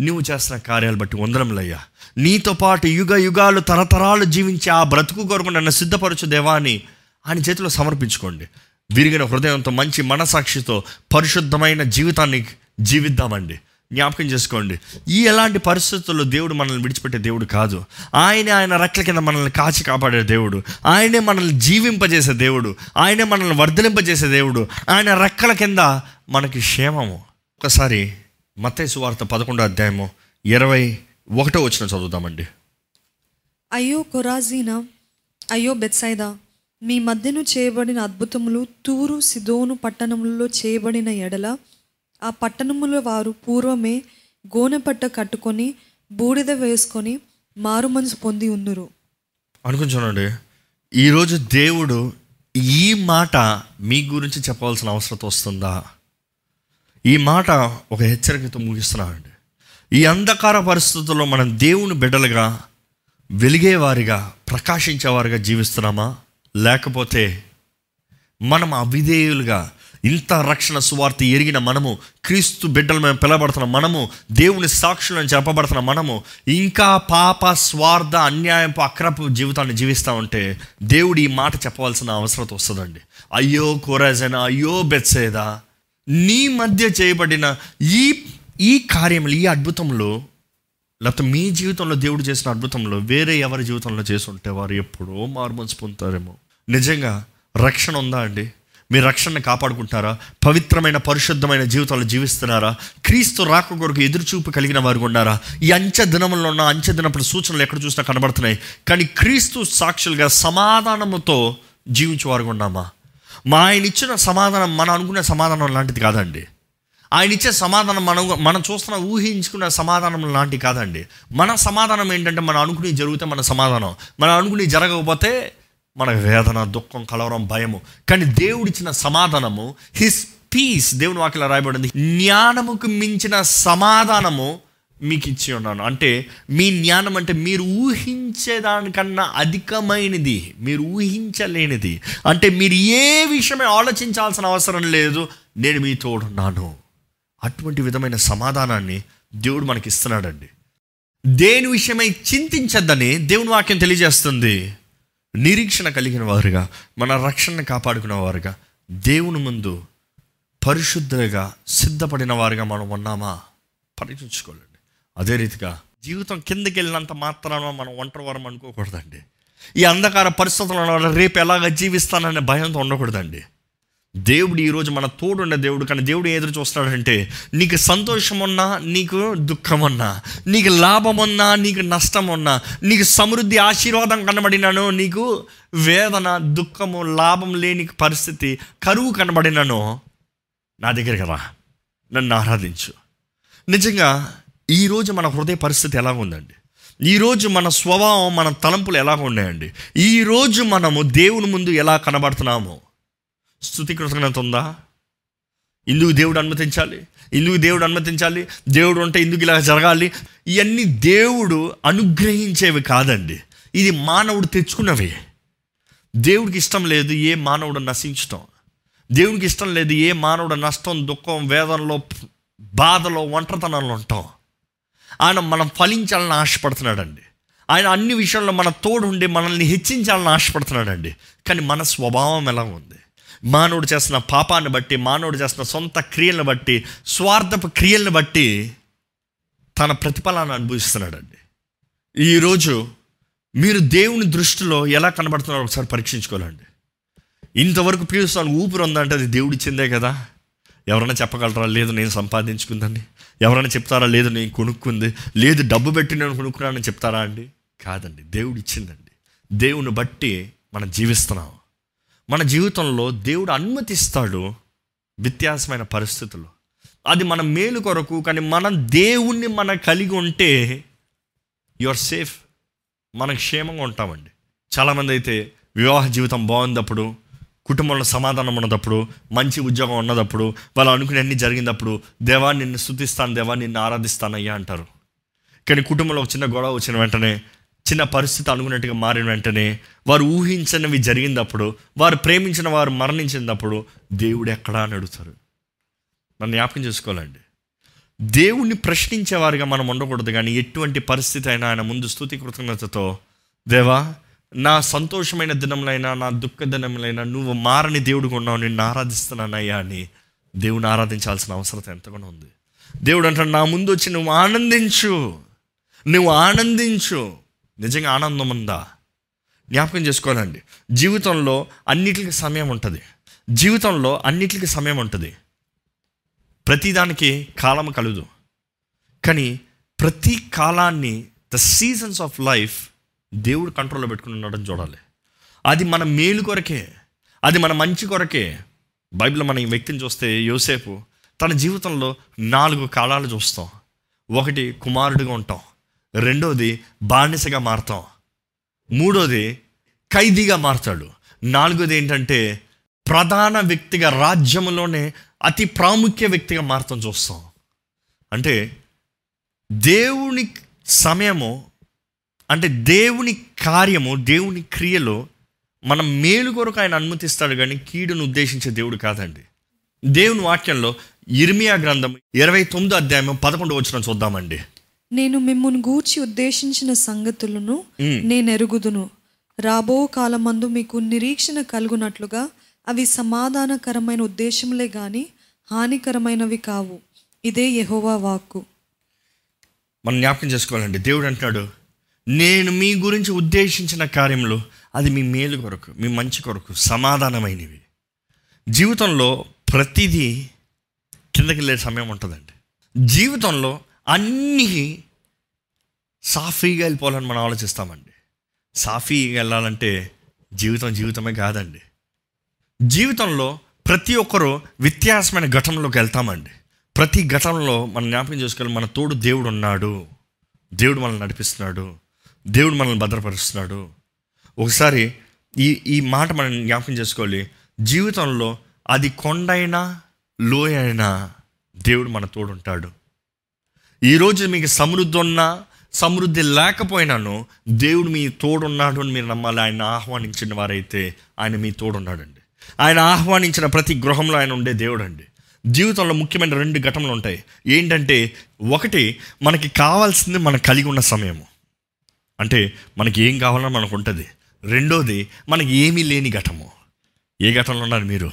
నువ్వు చేస్తున్న కార్యాలు బట్టి వందరంలయ్యా నీతో పాటు యుగ యుగాలు తరతరాలు జీవించి ఆ బ్రతుకు కొరకు నన్ను సిద్ధపరచు దేవా అని ఆయన చేతిలో సమర్పించుకోండి. విరిగిన హృదయంతో మంచి మనసాక్షితో పరిశుద్ధమైన జీవితాన్ని జీవిద్దామండి. జ్ఞాపకం చేసుకోండి. ఈ ఎలాంటి పరిస్థితుల్లో దేవుడు మనల్ని విడిచిపెట్టే దేవుడు కాదు. ఆయనే ఆయన రెక్కల కింద మనల్ని కాచి కాపాడే దేవుడు. ఆయనే మనల్ని జీవింపజేసే దేవుడు. ఆయనే మనల్ని వర్ధలింపజేసే దేవుడు. ఆయన రెక్కల కింద మనకి క్షేమము. ఒకసారి మతేసు వార్త పదకొండో అధ్యాయము ఇరవై ఒకటో వచ్చిన చదువుదామండి. అయ్యో కొరాజీనా? అయ్యో బెత్సైదా? మీ మధ్యను చేయబడిన అద్భుతములు తూరు సిదోను పట్టణములలో చేయబడిన ఎడల ఆ పట్టణముల వారు పూర్వమే గోనెపట్ట కట్టుకొని బూడిద వేసుకొని మారుమనసు పొంది ఉన్నారు అనుకుంటున్నాండి ఈరోజు దేవుడు ఈ మాట మీ గురించి చెప్పవలసిన అవసరం వస్తుందా? ఈ మాట ఒక హెచ్చరికతో ముగిస్తున్నానండి. ఈ అంధకార పరిస్థితుల్లో మనం దేవుని బిడ్డలుగా వెలిగేవారిగా ప్రకాశించేవారిగా జీవిస్తున్నామా? లేకపోతే మనం అవిధేయులుగా ఇంత రక్షణ సువార్త ఎరిగిన మనము క్రీస్తు బిడ్డలు మేము పిలబడుతున్న మనము దేవుని సాక్షులను చెప్పబడుతున్న మనము ఇంకా పాప స్వార్థ అన్యాయపు అక్రపు జీవితాన్ని జీవిస్తూ ఉంటే దేవుడు ఈ మాట చెప్పవలసిన అవసరం వస్తుందండి. అయ్యో కోరాజన అయ్యో బెత్సేదా నీ మధ్య చేయబడిన ఈ ఈ కార్యములు ఈ అద్భుతంలో లేకపోతే మీ జీవితంలో దేవుడు చేసిన అద్భుతంలో వేరే ఎవరి జీవితంలో చేసి ఉంటే వారు ఎప్పుడో మార్మల్స్ పొందుతారేమో. నిజంగా రక్షణ ఉందా అండి? మీ రక్షణను కాపాడుకుంటారా పవిత్రమైన పరిశుద్ధమైన జీవితాలు జీవిస్తున్నారా? క్రీస్తు రాక కొరకు ఎదురుచూపు కలిగిన వారు ఉన్నారా? ఈ అంచె దినములో ఉన్న అంచె దినప్పుడు సూచనలు ఎక్కడ చూసినా కనబడుతున్నాయి. కానీ క్రీస్తు సాక్షులుగా సమాధానముతో జీవించేవారు ఉన్నామా? మా ఆయన ఇచ్చిన సమాధానం మనం అనుకునే సమాధానం లాంటిది కాదండి. ఆయన ఇచ్చే సమాధానం మనం మనం చూస్తున్న ఊహించుకున్న సమాధానం లాంటి కాదండి. మన సమాధానం ఏంటంటే మనం అనుకుని జరిగితే మన సమాధానం. మనం అనుకుని జరగకపోతే మనకు వేదన దుఃఖం కలవరం భయము. కానీ దేవుడిచ్చిన సమాధానము హిస్ పీస్ దేవుని వాక్యలో రాయబడింది జ్ఞానముకు మించిన సమాధానము మీకు ఇచ్చి ఉన్నాను. అంటే మీ జ్ఞానం అంటే మీరు ఊహించేదానికన్నా అధికమైనది మీరు ఊహించలేనిది. అంటే మీరు ఏ విషయమే ఆలోచించాల్సిన అవసరం లేదు నేను మీ తోడున్నాను. అటువంటి విధమైన సమాధానాన్ని దేవుడు మనకి ఇస్తున్నాడండి దేని విషయమై చింతించద్దని దేవుని వాక్యం తెలియజేస్తుంది. నిరీక్షణ కలిగిన వారుగా మన రక్షణను కాపాడుకున్న వారుగా దేవుని ముందు పరిశుద్ధులుగా సిద్ధపడిన వారుగా మనం ఉన్నామా? పరీక్షించుకోవాలండి. అదే రీతిగా జీవితం కిందకి వెళ్ళినంత మాత్రాన మనం ఒంటరి వారం అనుకోకూడదండి. ఈ అంధకార పరిస్థితుల్లో రేపు ఎలాగ జీవిస్తాననే భయంతో ఉండకూడదండి. దేవుడు ఈరోజు మన తోడున్న దేవుడు కానీ దేవుడు ఎదురు చూస్తున్నాడంటే నీకు సంతోషం ఉన్నా నీకు దుఃఖం ఉన్నా నీకు లాభం ఉన్నా నీకు నష్టం ఉన్నా నీకు సమృద్ధి ఆశీర్వాదం కనబడినాను నీకు వేదన దుఃఖము లాభం లేని పరిస్థితి కరువు కనబడినాను నా దగ్గరికి రా నన్ను ఆరాధించు. నిజంగా ఈరోజు మన హృదయ పరిస్థితి ఎలా ఉందండి? ఈరోజు మన స్వభావం మన తలంపులు ఎలా ఉన్నాయండి? ఈరోజు మనము దేవుని ముందు ఎలా కనబడుతున్నామో? స్థుతి కృతజ్ఞత ఉందా? ఇందుకు దేవుడు అనుమతించాలి. ఇందుకు దేవుడు అనుమతించాలి. దేవుడు ఉంటే ఇందుకు ఇలా జరగాలి. ఇవన్నీ దేవుడు అనుగ్రహించేవి కాదండి. ఇది మానవుడు తెచ్చుకున్నవి. దేవుడికి ఇష్టం లేదు ఏ మానవుడు నశించటం. దేవుడికి ఇష్టం లేదు ఏ మానవుడు నష్టం దుఃఖం వేదనలో బాధలో ఒంటరితనంలో ఉంటాం. ఆయన మనం ఫలించాలని ఆశపడుతున్నాడండి. ఆయన అన్ని విషయాల్లో మన తోడు ఉండి మనల్ని హెచ్చించాలని ఆశపడుతున్నాడండి. కానీ మన స్వభావం ఎలా ఉంది? మానవుడు చేస్తున్న పాపాన్ని బట్టి మానవుడు చేస్తున్న సొంత క్రియలను బట్టి స్వార్థపు క్రియలను బట్టి తన ప్రతిఫలాన్ని అనుభవిస్తున్నాడండి. ఈరోజు మీరు దేవుని దృష్టిలో ఎలా కనబడుతున్నారో ఒకసారి పరీక్షించుకోవాలండి. ఇంతవరకు పీలుస్తాను ఊపిరి ఉందంటే అది దేవుడిచ్చిందే కదా. ఎవరైనా చెప్పగలరా? లేదు నేను సంపాదించుకుందండి. ఎవరైనా చెప్తారా? లేదు నేను కొనుక్కుంది. లేదు డబ్బు పెట్టి నేను కొనుక్కున్నానని చెప్తారా అండి? కాదండి దేవుడు ఇచ్చిందండి దేవుని బట్టి మనం జీవిస్తున్నాం. మన జీవితంలో దేవుడు అనుమతిస్తాడు వ్యత్యాసమైన పరిస్థితులు అది మన మేలు కొరకు కానీ మనం దేవుణ్ణి మనం కలిగి ఉంటే ఆర్ సేఫ్ మనం క్షేమంగా ఉంటామండి. చాలామంది అయితే వివాహ జీవితం బాగుందప్పుడు కుటుంబంలో సమాధానం ఉన్నదప్పుడు మంచి ఉద్యోగం ఉన్నదప్పుడు వాళ్ళు అనుకునే అన్ని జరిగినప్పుడు దేవా నిన్ను స్థుతిస్తాను దేవా నిన్ను ఆరాధిస్తానయ్యా అంటారు. కానీ కుటుంబంలో ఒక చిన్న గొడవ వచ్చిన వెంటనే చిన్న పరిస్థితి అనుకున్నట్టుగా మారిన వెంటనే వారు ఊహించనివి జరిగినప్పుడు వారు ప్రేమించిన వారు మరణించినప్పుడు దేవుడు ఎక్కడా అని అడుగుతారు. నన్ను జ్ఞాపకం చేసుకోవాలండి. దేవుణ్ణి ప్రశ్నించేవారుగా మనం ఉండకూడదు కానీ ఎటువంటి పరిస్థితి అయినా ఆయన ముందు స్థుతి కృతజ్ఞతతో దేవా నా సంతోషమైన దినంలైనా నా దుఃఖ దినంలైనా నువ్వు మారని దేవుడు కొన్నావు నిన్ను ఆరాధిస్తున్నానయ్యా అని దేవుని ఆరాధించాల్సిన అవసరం ఎంతగానో ఉంది. దేవుడు అంటాడు నా ముందు వచ్చి నువ్వు ఆనందించు. నువ్వు ఆనందించు. నిజంగా ఆనందం ఉందా? జ్ఞాపకం చేసుకోవాలండి జీవితంలో అన్నిటికి సమయం ఉంటుంది. జీవితంలో అన్నిటికి సమయం ఉంటుంది. ప్రతిదానికి కాలం కలదు. కానీ ప్రతి కాలాన్ని ద సీజన్స్ ఆఫ్ లైఫ్ దేవుడు కంట్రోల్లో పెట్టుకుని ఉండడం చూడాలి. అది మన మేలు కొరకే. అది మన మంచి కొరకే. బైబిల్లో మన ఈ వ్యక్తిని చూస్తే యోసేపు తన జీవితంలో నాలుగు కాలాలు చూస్తాం. ఒకటి కుమారుడిగా ఉంటాం. రెండోది బానిసగా మారుతాం. మూడోది ఖైదీగా మారుతాడు. నాలుగోది ఏంటంటే ప్రధాన వ్యక్తిగా రాజ్యంలోనే అతి ప్రాముఖ్య వ్యక్తిగా మారతాం చూస్తాం. అంటే దేవుని సమయము అంటే దేవుని కార్యము దేవుని క్రియలో మనం మేలు కొరకు ఆయన అనుమతిస్తాడు కానీ కీడును ఉద్దేశించే దేవుడు కాదండి. దేవుని వాక్యంలో ఇర్మియా గ్రంథం ఇరవై తొమ్మిదో అధ్యాయం పదకొండు వచ్చిన చూద్దామండి. నేను మిమ్మును గూర్చి ఉద్దేశించిన సంగతులను నేను ఎరుగుదును రాబో కాలమందు మీకు నిరీక్షణ కలుగునట్లుగా అవి సమాధానకరమైన ఉద్దేశములే గాని హానికరమైనవి కావు. ఇదే యెహోవా వాక్కు. మనం జ్ఞాపకం చేసుకోవాలండి. దేవుడు అంటున్నాడు నేను మీ గురించి ఉద్దేశించిన కార్యములు అది మీ మేలు కొరకు మీ మంచి కొరకు సమాధానమైనవి. జీవితంలో ప్రతిదీ కిందకి వెళ్ళే సమయం ఉంటుందండి. జీవితంలో అన్నీ సాఫీగా వెళ్ళిపోవాలని మనం ఆలోచిస్తామండి. సాఫీగా వెళ్ళాలంటే జీవితం జీవితమే కాదండి. జీవితంలో ప్రతి ఒక్కరూ వ్యత్యాసమైన ఘటనలోకి వెళ్తామండి. ప్రతి ఘటనలో మనం జ్ఞాపకం చేసుకోవాలి మన తోడు దేవుడు ఉన్నాడు. దేవుడు మనల్ని నడిపిస్తున్నాడు. దేవుడు మనల్ని భద్రపరుస్తున్నాడు. ఒకసారి ఈ ఈ మాట మనం జ్ఞాపకం చేసుకోవాలి జీవితంలో అది కొండైనా లోయైనా దేవుడు మన తోడు ఉంటాడు ఈరోజు మీకు సమృద్ధి ఉన్నా సమృద్ధి లేకపోయినాను దేవుడు మీ తోడున్నాడు అని మీరు నమ్మాలి. ఆయన ఆహ్వానించిన వారైతే ఆయన మీ తోడున్నాడండి. ఆయన ఆహ్వానించిన ప్రతి గృహంలో ఆయన ఉండే దేవుడు అండి జీవితంలో ముఖ్యమైన రెండు ఘటనలు ఉంటాయి. ఏంటంటే ఒకటి మనకి కావాల్సింది మనం కలిగి ఉన్న సమయము. అంటే మనకి ఏం కావాలన్నా మనకు ఉంటుంది. రెండోది మనకి ఏమీ లేని ఘటము. ఏ ఘటనలో ఉన్నారు మీరు?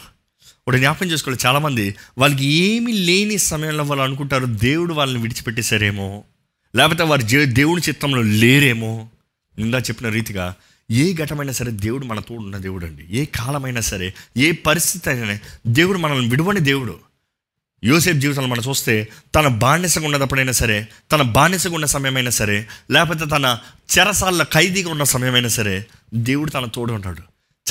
ఇప్పుడు జ్ఞాపకం చేసుకోవాలి. చాలామంది వాళ్ళకి ఏమీ లేని సమయంలో వాళ్ళు అనుకుంటారు దేవుడు వాళ్ళని విడిచిపెట్టేశారేమో. లేకపోతే వారి దేవుడి చిత్తంలో లేరేమో. ఇందా చెప్పిన రీతిగా ఏ ఘటమైనా సరే దేవుడు మన తోడు ఉన్న దేవుడు అండి ఏ కాలమైనా సరే ఏ పరిస్థితి అయినా దేవుడు మనల్ని విడువని దేవుడు. యోసేఫ్ జీవితంలో మనం చూస్తే తన బానిసగా ఉన్నదప్పుడైనా సరే తన బానిసగా ఉన్న సమయమైనా సరే లేకపోతే తన చెరసాల ఖైదీగా ఉన్న సమయమైనా సరే దేవుడు తన తోడు ఉంటాడు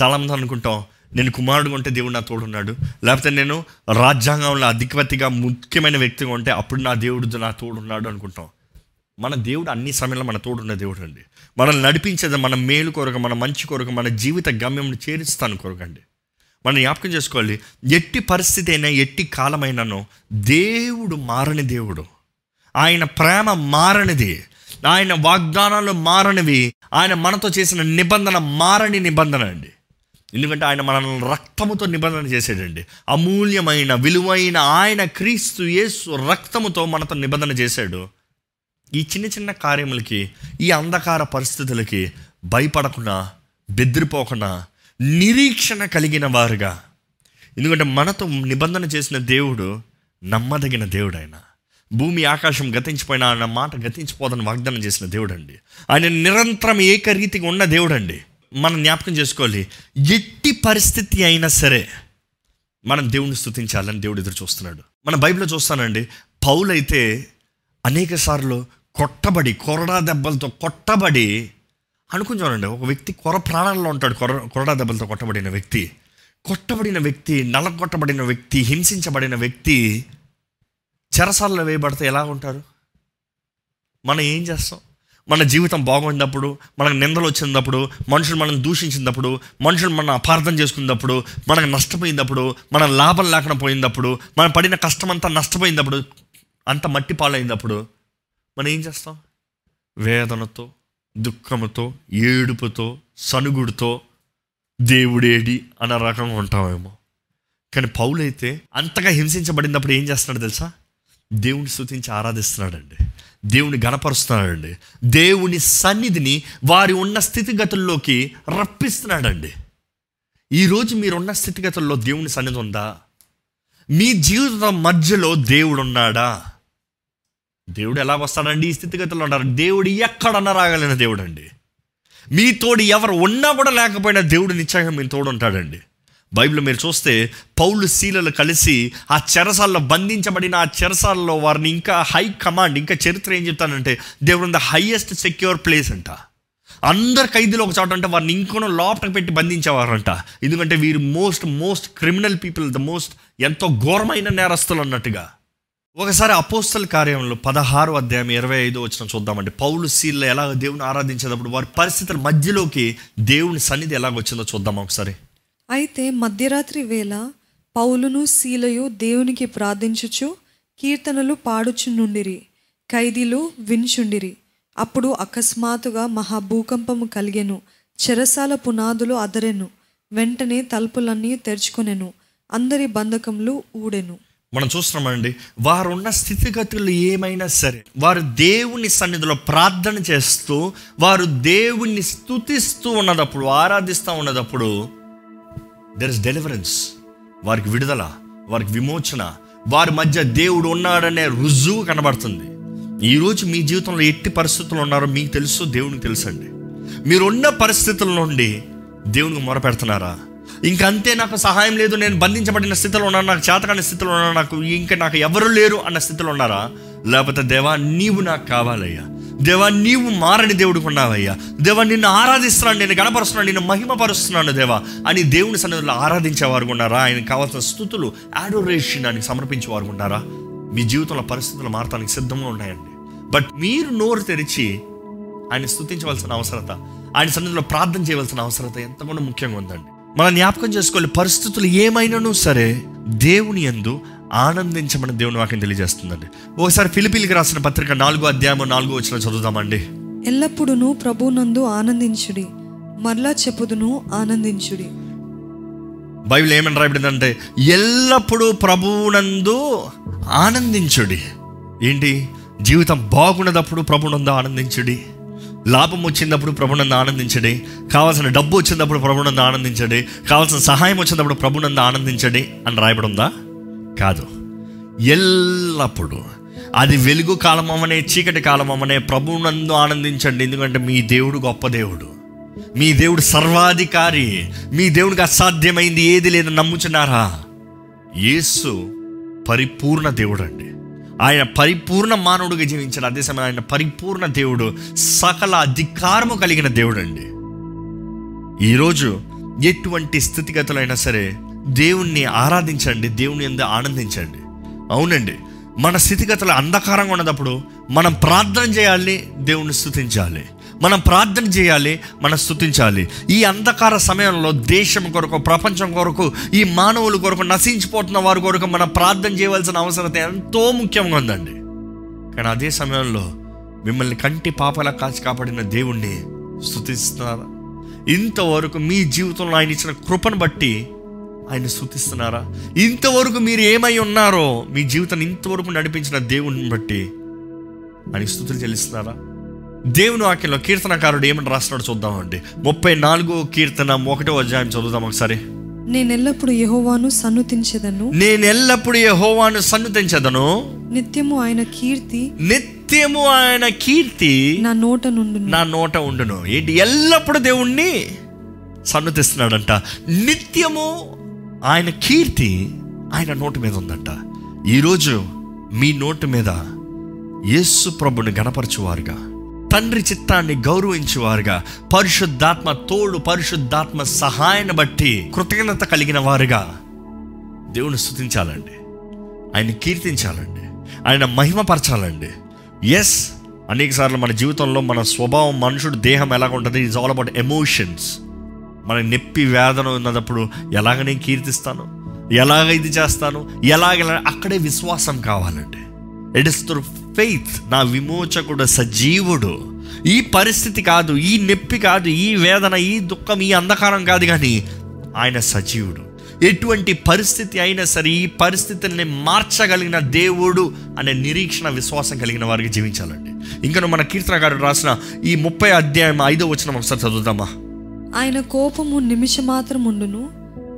చాలామంది అనుకుంటాం నేను కుమారుడు ఉంటే దేవుడు నా తోడు ఉన్నాడు లేకపోతే నేను రాజ్యాంగంలో అధిపతిగా ముఖ్యమైన వ్యక్తిగా ఉంటే అప్పుడు నా దేవుడు నా తోడు ఉన్నాడు అనుకుంటాం. మన దేవుడు అన్ని సమయంలో మన తోడున్న దేవుడు అండి. మనల్ని నడిపించేది మన మేలు కొరకు మన మంచి కొరకు మన జీవిత గమ్యం చేరుస్తాను కొరకండి. మనం జ్ఞాపకం చేసుకోవాలి ఎట్టి పరిస్థితి అయినా ఎట్టి కాలమైనానో దేవుడు మారని దేవుడు. ఆయన ప్రేమ మారనిది. ఆయన వాగ్దానాలు మారనివి. ఆయన మనతో చేసిన నిబంధన మారని నిబంధన అండి. ఎందుకంటే ఆయన మనల్ని రక్తముతో నిబంధన చేసాడండి అమూల్యమైన విలువైన ఆయన క్రీస్తు యేసు రక్తముతో మనతో నిబంధన చేశాడు. ఈ చిన్న చిన్న కార్యములకి ఈ అంధకార పరిస్థితులకి భయపడకుండా బెదిరిపోకుండా నిరీక్షణ కలిగిన వారుగా. ఎందుకంటే మనతో నిబంధన చేసిన దేవుడు నమ్మదగిన దేవుడు ఆయన భూమి ఆకాశం గతించిపోయినా ఆయన మాట గతించిపోదని వాగ్దానం చేసిన దేవుడు అండి ఆయన నిరంతరం ఏకరీతిగా ఉన్న దేవుడు అండి మనం జ్ఞాపకం చేసుకోవాలి. ఎట్టి పరిస్థితి అయినా సరే మనం దేవుణ్ణి స్థుతించాలని దేవుడు ఎదురు చూస్తున్నాడు. మన బైబిల్లో చూస్తానండి పౌలైతే అనేక సార్లు కొట్టబడి కొరడా దెబ్బలతో కొట్టబడి అనుకుని చూడండి ఒక వ్యక్తి కొర ప్రాణాల్లో ఉంటాడు కొర కొరడా దెబ్బలతో కొట్టబడిన వ్యక్తి. కొట్టబడిన వ్యక్తి నలగొట్టబడిన వ్యక్తి హింసించబడిన వ్యక్తి చెరసాలలో వేయబడితే ఎలా ఉంటారు? మనం ఏం చేస్తాం? మన జీవితం బాగున్నప్పుడు మనకు నిందలు వచ్చినప్పుడు మనుషులు మనం దూషించినప్పుడు మనుషులు మనం అపార్థం చేసుకున్నప్పుడు మనకు నష్టపోయినప్పుడు మన లాభం లేకుండా పోయినప్పుడు మనం పడిన కష్టం అంతా నష్టపోయినప్పుడు అంత మట్టి పాలైనప్పుడు మనం ఏం చేస్తాం? వేదనతో దుఃఖముతో ఏడుపుతో సనుగుడితో దేవుడేడి అన్న రకంగా ఉంటామేమో. కానీ పౌలైతే అంతగా హింసించబడినప్పుడు ఏం చేస్తున్నాడు తెలుసా? దేవుని స్థుతించి ఆరాధిస్తున్నాడండి. దేవుని గణపరుస్తున్నాడండి. దేవుని సన్నిధిని వారి ఉన్న స్థితిగతుల్లోకి రప్పిస్తున్నాడండి. ఈరోజు మీరున్న స్థితిగతుల్లో దేవుని సన్నిధి ఉందా? మీ జీవితం మధ్యలో దేవుడు ఉన్నాడా దేవుడు ఎలా వస్తాడండి? ఈ స్థితిగతుల్లో ఉన్నారు. దేవుడు ఎక్కడన్నా రాగలిగిన దేవుడు అండి మీ తోడు ఎవరు ఉన్నా కూడా లేకపోయినా దేవుడు నిశ్చయంగా మీ తోడు ఉంటాడండి బైబిల్ మీరు చూస్తే పౌలు శీలలు కలిసి ఆ చెరసాల్లో బంధించబడిన ఆ చెరసాల్లో వారిని ఇంకా హై కమాండ్ ఇంకా చరిత్ర ఏం చెప్తానంటే దేవుడు ద హైయెస్ట్ సెక్యూర్ ప్లేస్ అంట. అందరు ఖైదీలు ఒక చోట అంటే వారిని ఇంకొన లోపల పెట్టి బంధించేవారంట. ఎందుకంటే వీరు most most criminal people the most ఎంతో ఘోరమైన నేరస్తులు అన్నట్టుగా. ఒకసారి అపోస్తల కార్యంలో పదహారు అధ్యాయం ఇరవై ఐదు వచ్చిన చూద్దామండి. పౌలు సీల్లో ఎలా దేవుని ఆరాధించేటప్పుడు వారి పరిస్థితుల మధ్యలోకి దేవుని సన్నిధి ఎలాగొచ్చిందో చూద్దాం ఒకసారి. అయితే మధ్యరాత్రి వేళ పౌలును శీలయు దేవునికి ప్రార్థించుచు కీర్తనలు పాడుచునుండిరి ఖైదీలు వినుచుండిరి. అప్పుడు అకస్మాత్తుగా మహాభూకంపము కలిగెను చెరసాల పునాదులు అదరెను వెంటనే తలుపులన్నీ తెరుచుకొనెను అందరి బంధకములు ఊడెను. మనం చూస్తున్నామండి వారు ఉన్న స్థితిగతులు ఏమైనా సరే వారు దేవుని సన్నిధిలో ప్రార్థన చేస్తూ వారు దేవుణ్ణి స్తుతిస్తూ ఉన్నదప్పుడు ఆరాధిస్తూ ఉన్నదప్పుడు దెర్ ఇస్ డెలివరెన్స్ వారికి విడుదల వారికి విమోచన. వారి మధ్య దేవుడు ఉన్నాడనే రుజువు కనబడుతుంది. ఈరోజు మీ జీవితంలో ఎట్టి పరిస్థితులు ఉన్నారో మీకు తెలుసు దేవునికి తెలుసండి. మీరున్న పరిస్థితుల నుండి దేవునికి మొరపెడుతున్నారా? ఇంకంతే నాకు సహాయం లేదు నేను బంధించబడిన స్థితిలో ఉన్నాను నాకు చేతకాని స్థితిలో ఉన్నాను నాకు ఇంకా నాకు ఎవరు లేరు అన్న స్థితిలో ఉన్నారా? లేకపోతే దేవా నీవు నాకు కావాలయ్యా. దేవా నీవు మారని దేవుడికి ఉన్నావయ్యా. దేవా నిన్ను ఆరాధిస్తున్నాను నేను గణపరుస్తున్నాను నిన్ను మహిమపరుస్తున్నాను దేవా. అని దేవుని సన్నిధిలో ఆరాధించేవారు ఉన్నారా? ఆయనకు కావాల్సిన స్థుతులు యాడోరేషన్ అని సమర్పించేవారు ఉన్నారా? మీ జీవితంలో పరిస్థితులు మారటానికి సిద్ధంగా ఉన్నాయండి. బట్ మీరు నోరు తెరిచి ఆయన స్థుతించవలసిన అవసరత ఆయన సన్నిధిలో ప్రార్థన చేయవలసిన అవసరత ఎంతగానో ముఖ్యంగా ఉందండి. మనం జ్ఞాపకం చేసుకోవాలి పరిస్థితులు ఏమైనాను సరే దేవుని యందు ఆనందించమని దేవుని వాక్యం తెలియజేస్తుందండి. ఒకసారి ఫిలిపిలికి రాసిన పత్రిక నాలుగో అధ్యాయం నాలుగో వచ్చిన చదువుదామండి. ఎల్లప్పుడూ ప్రభునందు ఆనందించుడి మరలా చెప్పుదును ఆనందించుడి. బైబిల్ ఏమని రాయబడిందంటే ఎల్లప్పుడూ ప్రభువునందు ఆనందించుడి. ఏంటి? జీవితం బాగున్నదప్పుడు ప్రభునందు ఆనందించుడి. లాభం వచ్చినప్పుడు ప్రభునందు ఆనందించండి. కావాల్సిన డబ్బు వచ్చినప్పుడు ప్రభునందు ఆనందించండి. కావాల్సిన సహాయం వచ్చినప్పుడు ప్రభునందు ఆనందించండి అని రాయబడి ఉందా? కాదు. ఎల్లప్పుడూ అది వెలుగు కాలం అమ్మనే చీకటి కాలం అమ్మనే ప్రభువునందు ఆనందించండి. ఎందుకంటే మీ దేవుడు గొప్ప దేవుడు. మీ దేవుడు సర్వాధికారి. మీ దేవుడికి అసాధ్యమైంది ఏది లేదని నమ్ముచున్నారా? యేసు పరిపూర్ణ దేవుడు అండి ఆయన పరిపూర్ణ మానవుడిగా జీవించాడు. అదే సమయం ఆయన పరిపూర్ణ దేవుడు సకల అధికారము కలిగిన దేవుడు అండి ఈరోజు ఎటువంటి స్థితిగతులైనా సరే దేవుణ్ణి ఆరాధించండి దేవుని ఎందు ఆనందించండి. అవునండి. మన స్థితిగతులు అంధకారంగా ఉన్నప్పుడు మనం ప్రార్థన చేయాలి దేవుణ్ణి స్థుతించాలి మనం ప్రార్థన చేయాలి మనం స్థుతించాలి ఈ అంధకార సమయంలో దేశం కొరకు ప్రపంచం కొరకు ఈ మానవుల కొరకు నశించిపోతున్న వారి కొరకు మనం ప్రార్థన చేయవలసిన అవసరం ఎంతో ముఖ్యంగా ఉందండి. కానీ అదే సమయంలో మిమ్మల్ని కంటి పాపల కాచి కాపాడిన దేవుణ్ణి స్థుతిస్తున్నారా ఇంతవరకు మీ జీవితంలో ఆయన ఇచ్చిన కృపను బట్టి ఆయన స్థుతిస్తున్నారా ఇంతవరకు మీరు ఏమై ఉన్నారో మీ జీవితాన్ని ఇంతవరకు నడిపించిన దేవుని బట్టి ఆయన స్థుతులు చెల్లిస్తున్నారా? దేవుని వాక్యంలో కీర్తనకారుడు ఏమని రాస్తున్నాడు చూద్దామండి. ముప్పై నాలుగో కీర్తన ఒకటో అధ్యాయం చదువుదాం ఒకసారి. నేనెల్లప్పుడు యెహోవాను సన్నుతించెదను. నేను ఎల్లప్పుడూ యెహోవాను సన్నుతించదను. నిత్యము ఆయన కీర్తి. నిత్యము ఆయన కీర్తి నా నోట నుండును. నా నోట ఉండును. ఏంటి? ఎల్లప్పుడూ దేవుణ్ణి సన్నుతిస్తున్నాడంట. నిత్యము ఆయన కీర్తి ఆయన నోటి మీద ఉందంట. ఈరోజు మీ నోటి మీద యేసు ప్రభుని గణపరచువారుగా తండ్రి చిత్తాన్ని గౌరవించేవారుగా పరిశుద్ధాత్మ తోడు పరిశుద్ధాత్మ సహాయాన్ని బట్టి కృతజ్ఞత కలిగిన వారుగా దేవుని స్థుతించాలండి ఆయన కీర్తించాలండి. ఆయన మహిమపరచాలండి. ఎస్ అనేక సార్లు మన జీవితంలో మన స్వభావం మనుషుడు దేహం ఎలాగ ఉంటుంది ఇట్స్ ఆల్ అబౌట్ ఎమోషన్స్ మన నొప్పి వేదన ఉన్నప్పుడు ఎలాగ నేను కీర్తిస్తాను? ఎలాగ ఇది చేస్తాను? ఎలాగ అక్కడే విశ్వాసం కావాలండి ఇట్ ఇస్ త్రూ ఫెయిత్ నా విమోచకుడు సజీవుడు. ఈ పరిస్థితి కాదు ఈ నొప్పి కాదు ఈ వేదన ఈ దుఃఖం ఈ అంధకారం కాదు కానీ ఆయన సజీవుడు. ఎటువంటి పరిస్థితి అయినా సరే ఈ పరిస్థితుల్ని మార్చగలిగిన దేవుడు అనే నిరీక్షణ విశ్వాసం కలిగిన వారికి జీవించాలండి. ఇంకా మన కీర్తనగారు రాసిన ఈ ముప్పై అధ్యాయం ఐదో వచ్చిన ఒకసారి చదువుదామా? ఆయన కోపము నిమిషమాత్రముండును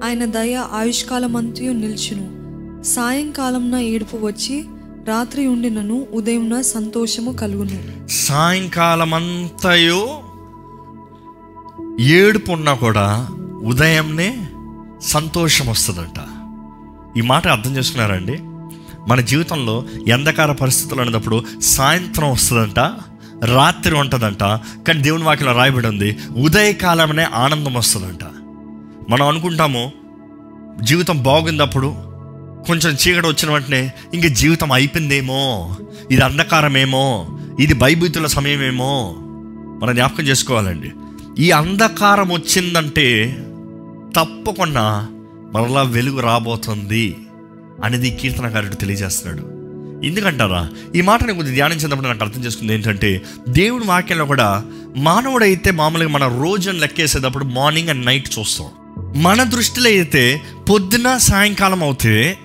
ఆయన దయ ఆయుష్కాలమంతయు నిల్చును. సాయంకాలంన ఏడుపు వచ్చి రాత్రి ఉండినను ఉదయంన సంతోషము కలుగును. సాయంకాలం అంతయో ఏడుపు ఉన్నా కూడా ఉదయంనే సంతోషం వస్తుందంట ఈ మాట అర్థం చేసుకున్నారండి మన జీవితంలో ఎంధకార పరిస్థితులు అనేటప్పుడు సాయంత్రం వస్తుందంట రాత్రి ఉంటుందంట కానీ దేవుని వాక్యంలో రాయబడి ఉంది ఉదయకాలమనే ఆనందం వస్తుందంట. మనం అనుకుంటాము జీవితం బాగుందప్పుడు కొంచెం చీకటి వచ్చిన వెంటనే ఇంక జీవితం అయిపోయిందేమో ఇది అంధకారమేమో ఇది భయభీతుల సమయమేమో. మనం జ్ఞాపకం చేసుకోవాలండి. ఈ అంధకారం వచ్చిందంటే తప్పకుండా మరలా వెలుగు రాబోతుంది అనేది కీర్తనకారుడు తెలియజేస్తున్నాడు. ఎందుకంటారా? ఈ మాటని కొద్దిగా ధ్యానించినప్పుడు నాకు అర్థం చేసుకుంది ఏంటంటే దేవుని వాక్యంలో కూడా మానవుడైతే మామూలుగా మన రోజును లెక్కేసేటప్పుడు మార్నింగ్ అండ్ నైట్ చూస్తాం. మన దృష్టిలో అయితే పొద్దున సాయంకాలం అవుతే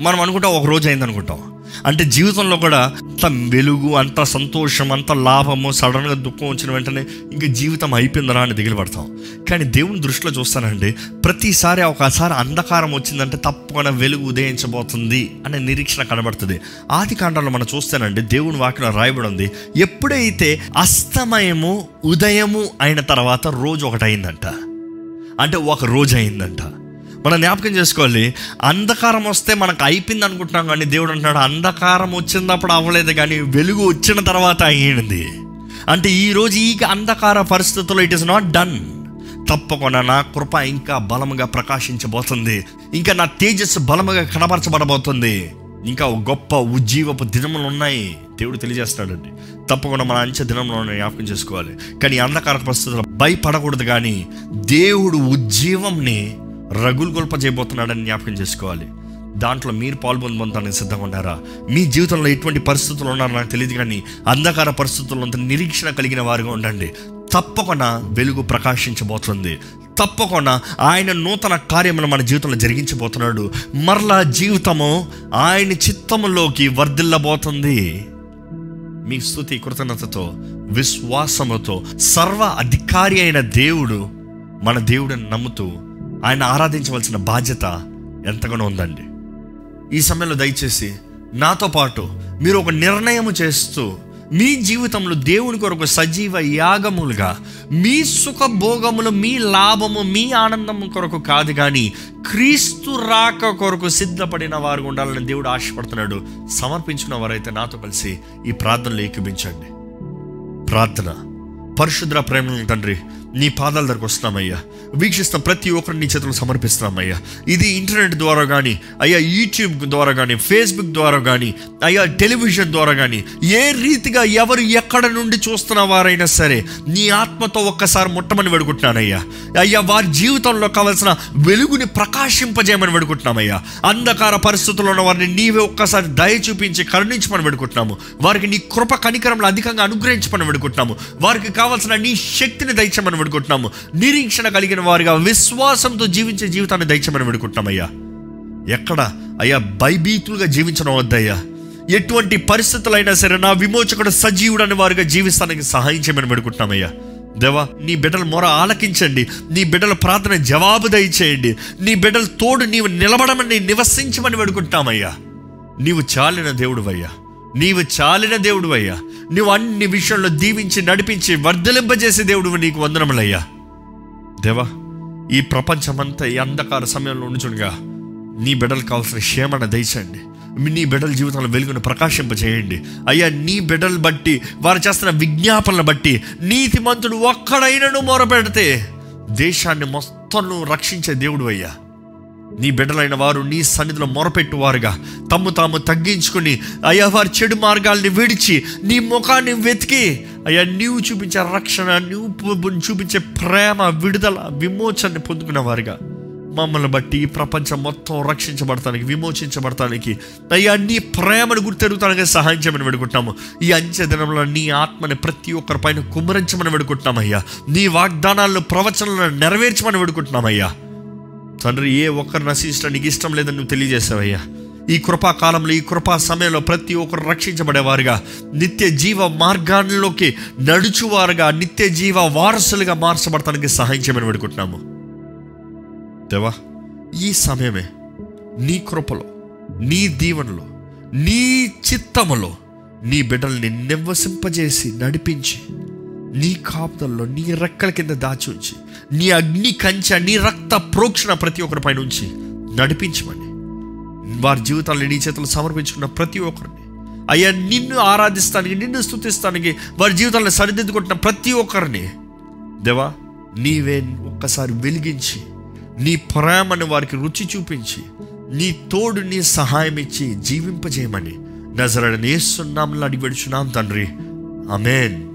మనం అనుకుంటాం ఒక రోజు అయింది అనుకుంటాం అంటే జీవితంలో కూడా అంత వెలుగు అంత సంతోషం అంత లాభము సడన్గా దుఃఖం వచ్చిన వెంటనే ఇంకా జీవితం అయిపోయిందరా అని దిగులు పడతాం. కానీ దేవుని దృష్టిలో చూస్తానండి ప్రతిసారి ఒకసారి అంధకారం వచ్చిందంటే తప్పకుండా వెలుగు ఉదయించబోతుంది అనే నిరీక్షణ కనబడుతుంది. ఆది కాండంలో మనం చూస్తానండి దేవుని వాక్యం రాయబడి ఉంది ఎప్పుడైతే అస్తమయము ఉదయము అయిన తర్వాత రోజు ఒకటి అయిందంట అంటే ఒక రోజు అయిందంట. మనం జ్ఞాపకం చేసుకోవాలి అంధకారం వస్తే మనకు అయిపోయింది అనుకుంటున్నాం కానీ దేవుడు అంటున్నాడు అంధకారం వచ్చినప్పుడు అవ్వలేదు కానీ వెలుగు వచ్చిన తర్వాత అయ్యింది అంటే ఈరోజు ఈ అంధకార పరిస్థితుల్లో ఇట్ ఇస్ నాట్ డన్ తప్పకుండా నా కృప ఇంకా బలముగా ప్రకాశించబోతుంది. ఇంకా నా తేజస్సు బలముగా కనబరచబడబోతుంది. ఇంకా గొప్ప ఉజ్జీవపు దినములు ఉన్నాయి. దేవుడు తెలియజేస్తాడండి. తప్పకుండా మన అంచె దినంలో జ్ఞాపకం చేసుకోవాలి. కానీ అంధకార పరిస్థితుల్లో భయపడకూడదు కానీ దేవుడు ఉజ్జీవంని రగులు గొల్ప చేయబోతున్నాడని జ్ఞాపకం చేసుకోవాలి. దాంట్లో మీరు పాల్పొందడానికి సిద్ధంగా ఉన్నారా మీ జీవితంలో ఎటువంటి పరిస్థితులు ఉన్నారో నాకు తెలియదు కానీ అంధకార పరిస్థితుల్లో అంత నిరీక్షణ కలిగిన వారుగా ఉండండి. తప్పకుండా వెలుగు ప్రకాశించబోతుంది. తప్పకుండా ఆయన నూతన కార్యములు మన జీవితంలో జరిగించబోతున్నాడు. మరలా జీవితము ఆయన చిత్తములోకి వర్ధిల్లబోతుంది. మీ స్థుతి కృతజ్ఞతతో విశ్వాసముతో సర్వ అధికారి అయిన దేవుడు మన దేవుడిని నమ్ముతూ ఆయన ఆరాధించవలసిన బాధ్యత ఎంతగానో ఉందండి. ఈ సమయంలో దయచేసి నాతో పాటు మీరు ఒక నిర్ణయం చేస్తూ మీ జీవితంలో దేవుని కొరకు సజీవ యాగములుగా మీ సుఖభోగములు మీ లాభము మీ ఆనందము కొరకు కాదు కానీ క్రీస్తు రాక కొరకు సిద్ధపడిన వారు ఉండాలని దేవుడు ఆశపడుతున్నాడు. సమర్పించిన వారైతే నాతో కలిసి ఈ ప్రార్థనలు ఏకీభించండి. ప్రార్థన. పరిశుద్ర ప్రేమ తండ్రి నీ పాదాల దగ్గరకు వస్తున్నామయ్యా. వీక్షిస్తున్న ప్రతి ఒక్కరిని నీ చేతులు సమర్పిస్తున్నామయ్యా. ఇది ఇంటర్నెట్ ద్వారా కానీ అయ్యా యూట్యూబ్ ద్వారా కానీ ఫేస్బుక్ ద్వారా కానీ అయ్యా టెలివిజన్ ద్వారా కానీ ఏ రీతిగా ఎవరు ఎక్కడ నుండి చూస్తున్న వారైనా సరే నీ ఆత్మతో ఒక్కసారి ముట్టమని వేడుకుంటున్నానయ్యా. అయ్యా వారి జీవితంలో కావాల్సిన వెలుగుని ప్రకాశింపజేయమని వేడుకుంటున్నామయ్యా. అంధకార పరిస్థితుల్లో ఉన్న వారిని నీవే ఒక్కసారి దయ చూపించి కరుణించమని వేడుకుంటున్నాము. వారికి నీ కృప కనికరంలో అధికంగా అనుగ్రహించమని వేడుకుంటున్నాము. వారికి కావాల్సిన నీ శక్తిని దయచమని వేడుకుంటున్నాము నిరీక్షణ కలిగిన వారిగా విశ్వాసంతో జీవించే జీవితాన్ని దయచేయమని పెడుకుంటున్నామయ్యా ఎక్కడ? అయ్యా భయభీతులుగా జీవించడం వద్దయ్యా. ఎటువంటి పరిస్థితులైనా సరే నా విమోచకుడు సజీవుడని వారిగా జీవిస్తానికి సహాయం చేయమని పెడుకుంటున్నామయ్యా దేవా నీ బిడ్డల మొర ఆలకించండి. నీ బిడ్డల ప్రార్థన జవాబు దయచేయండి. నీ బిడ్డల తోడు నీవు నిలబడమని నివసించమని వేడుకుంటామయ్యా నీవు చాలిన దేవుడువయ్యా. నీవు చాలిన దేవుడు అయ్యా. నువ్వు అన్ని విషయంలో దీవించి నడిపించి వర్ధలింపజేసే దేవుడు నీకు వందనములయ్యా. దేవా ఈ ప్రపంచమంతా ఈ అంధకార సమయంలో ఉంచుడుగా నీ బిడ్డలు కావాల్సిన క్షేమణ దయచండి నీ బిడ్డల జీవితంలో వెలుగును ప్రకాశింపజేయండి అయ్యా నీ బిడ్డలు బట్టి వారు చేస్తున్న విజ్ఞాపనలు బట్టి నీతిమంతుడు ఒక్కడైనను మొరపెడితే దేశాన్ని మొత్తం నువ్వు రక్షించే దేవుడు అయ్యా. నీ బిడ్డలైన వారు నీ సన్నిధిలో మొరపెట్టువారుగా. తమ్ము తాము తగ్గించుకుని అయ్యా వారి చెడు మార్గాల్ని విడిచి నీ ముఖాన్ని వెతికి అయ్యా నీవు చూపించే రక్షణ నువ్వు చూపించే ప్రేమ విడుదల విమోచనని పొందుకునేవారుగా మమ్మల్ని బట్టి ప్రపంచం మొత్తం రక్షించబడటానికి విమోచించబడటానికి అయ్యా నీ ప్రేమను గుర్తెరుగుతానికి సహాయం చేయమని వేడుకుంటున్నాము. ఈ అంచె దినంలో నీ ఆత్మని ప్రతి ఒక్కరి పైన కుమ్మరించమని వేడుకుంటున్నామయ్యా. నీ వాగ్దానాలను ప్రవచనాలను నెరవేర్చమని వేడుకుంటున్నామయ్యా. తండ్రి ఏ ఒక్కరు నశించడం నీకు ఇష్టం లేదని నువ్వు తెలియజేసావయ్యా ఈ కృపా కాలంలో ఈ కృపా సమయంలో ప్రతి ఒక్కరు రక్షించబడేవారుగా. నిత్య జీవ మార్గాల్లోకి నడుచువారుగా. నిత్య జీవ వారసులుగా మార్చబడటానికి సహాయం చేయమని వేడుకుంటున్నాము. దేవా ఈ సమయమే నీ కృపలో నీ దీవెనలో నీ చిత్తములో నీ బిడ్డల్ని నివసింపజేసి నడిపించి నీ కాపుదల్లో నీ రెక్కల కింద దాచి ఉంచి నీ అగ్ని కంచె నీ రక్త ప్రోక్షణ ప్రతి ఒక్కరి పైన ఉంచి నడిపించమని. వారి జీవితాలను నీ చేతులు సమర్పించుకున్న ప్రతి ఒక్కరిని. అయ్యా నిన్ను ఆరాధిస్తానికి నిన్ను స్థుతిస్తానికి వారి జీవితాలను సరిదిద్దుకుంటున్న ప్రతి ఒక్కరిని. దేవా నీవే ఒక్కసారి వెలిగించి నీ ప్రేమను వారికి రుచి చూపించి నీ తోడు నీ సహాయం ఇచ్చి జీవింపజేయమని. నజరడని ఏస్తున్నాంలో అడిగి పెడుచున్నాం తండ్రి. అమేన్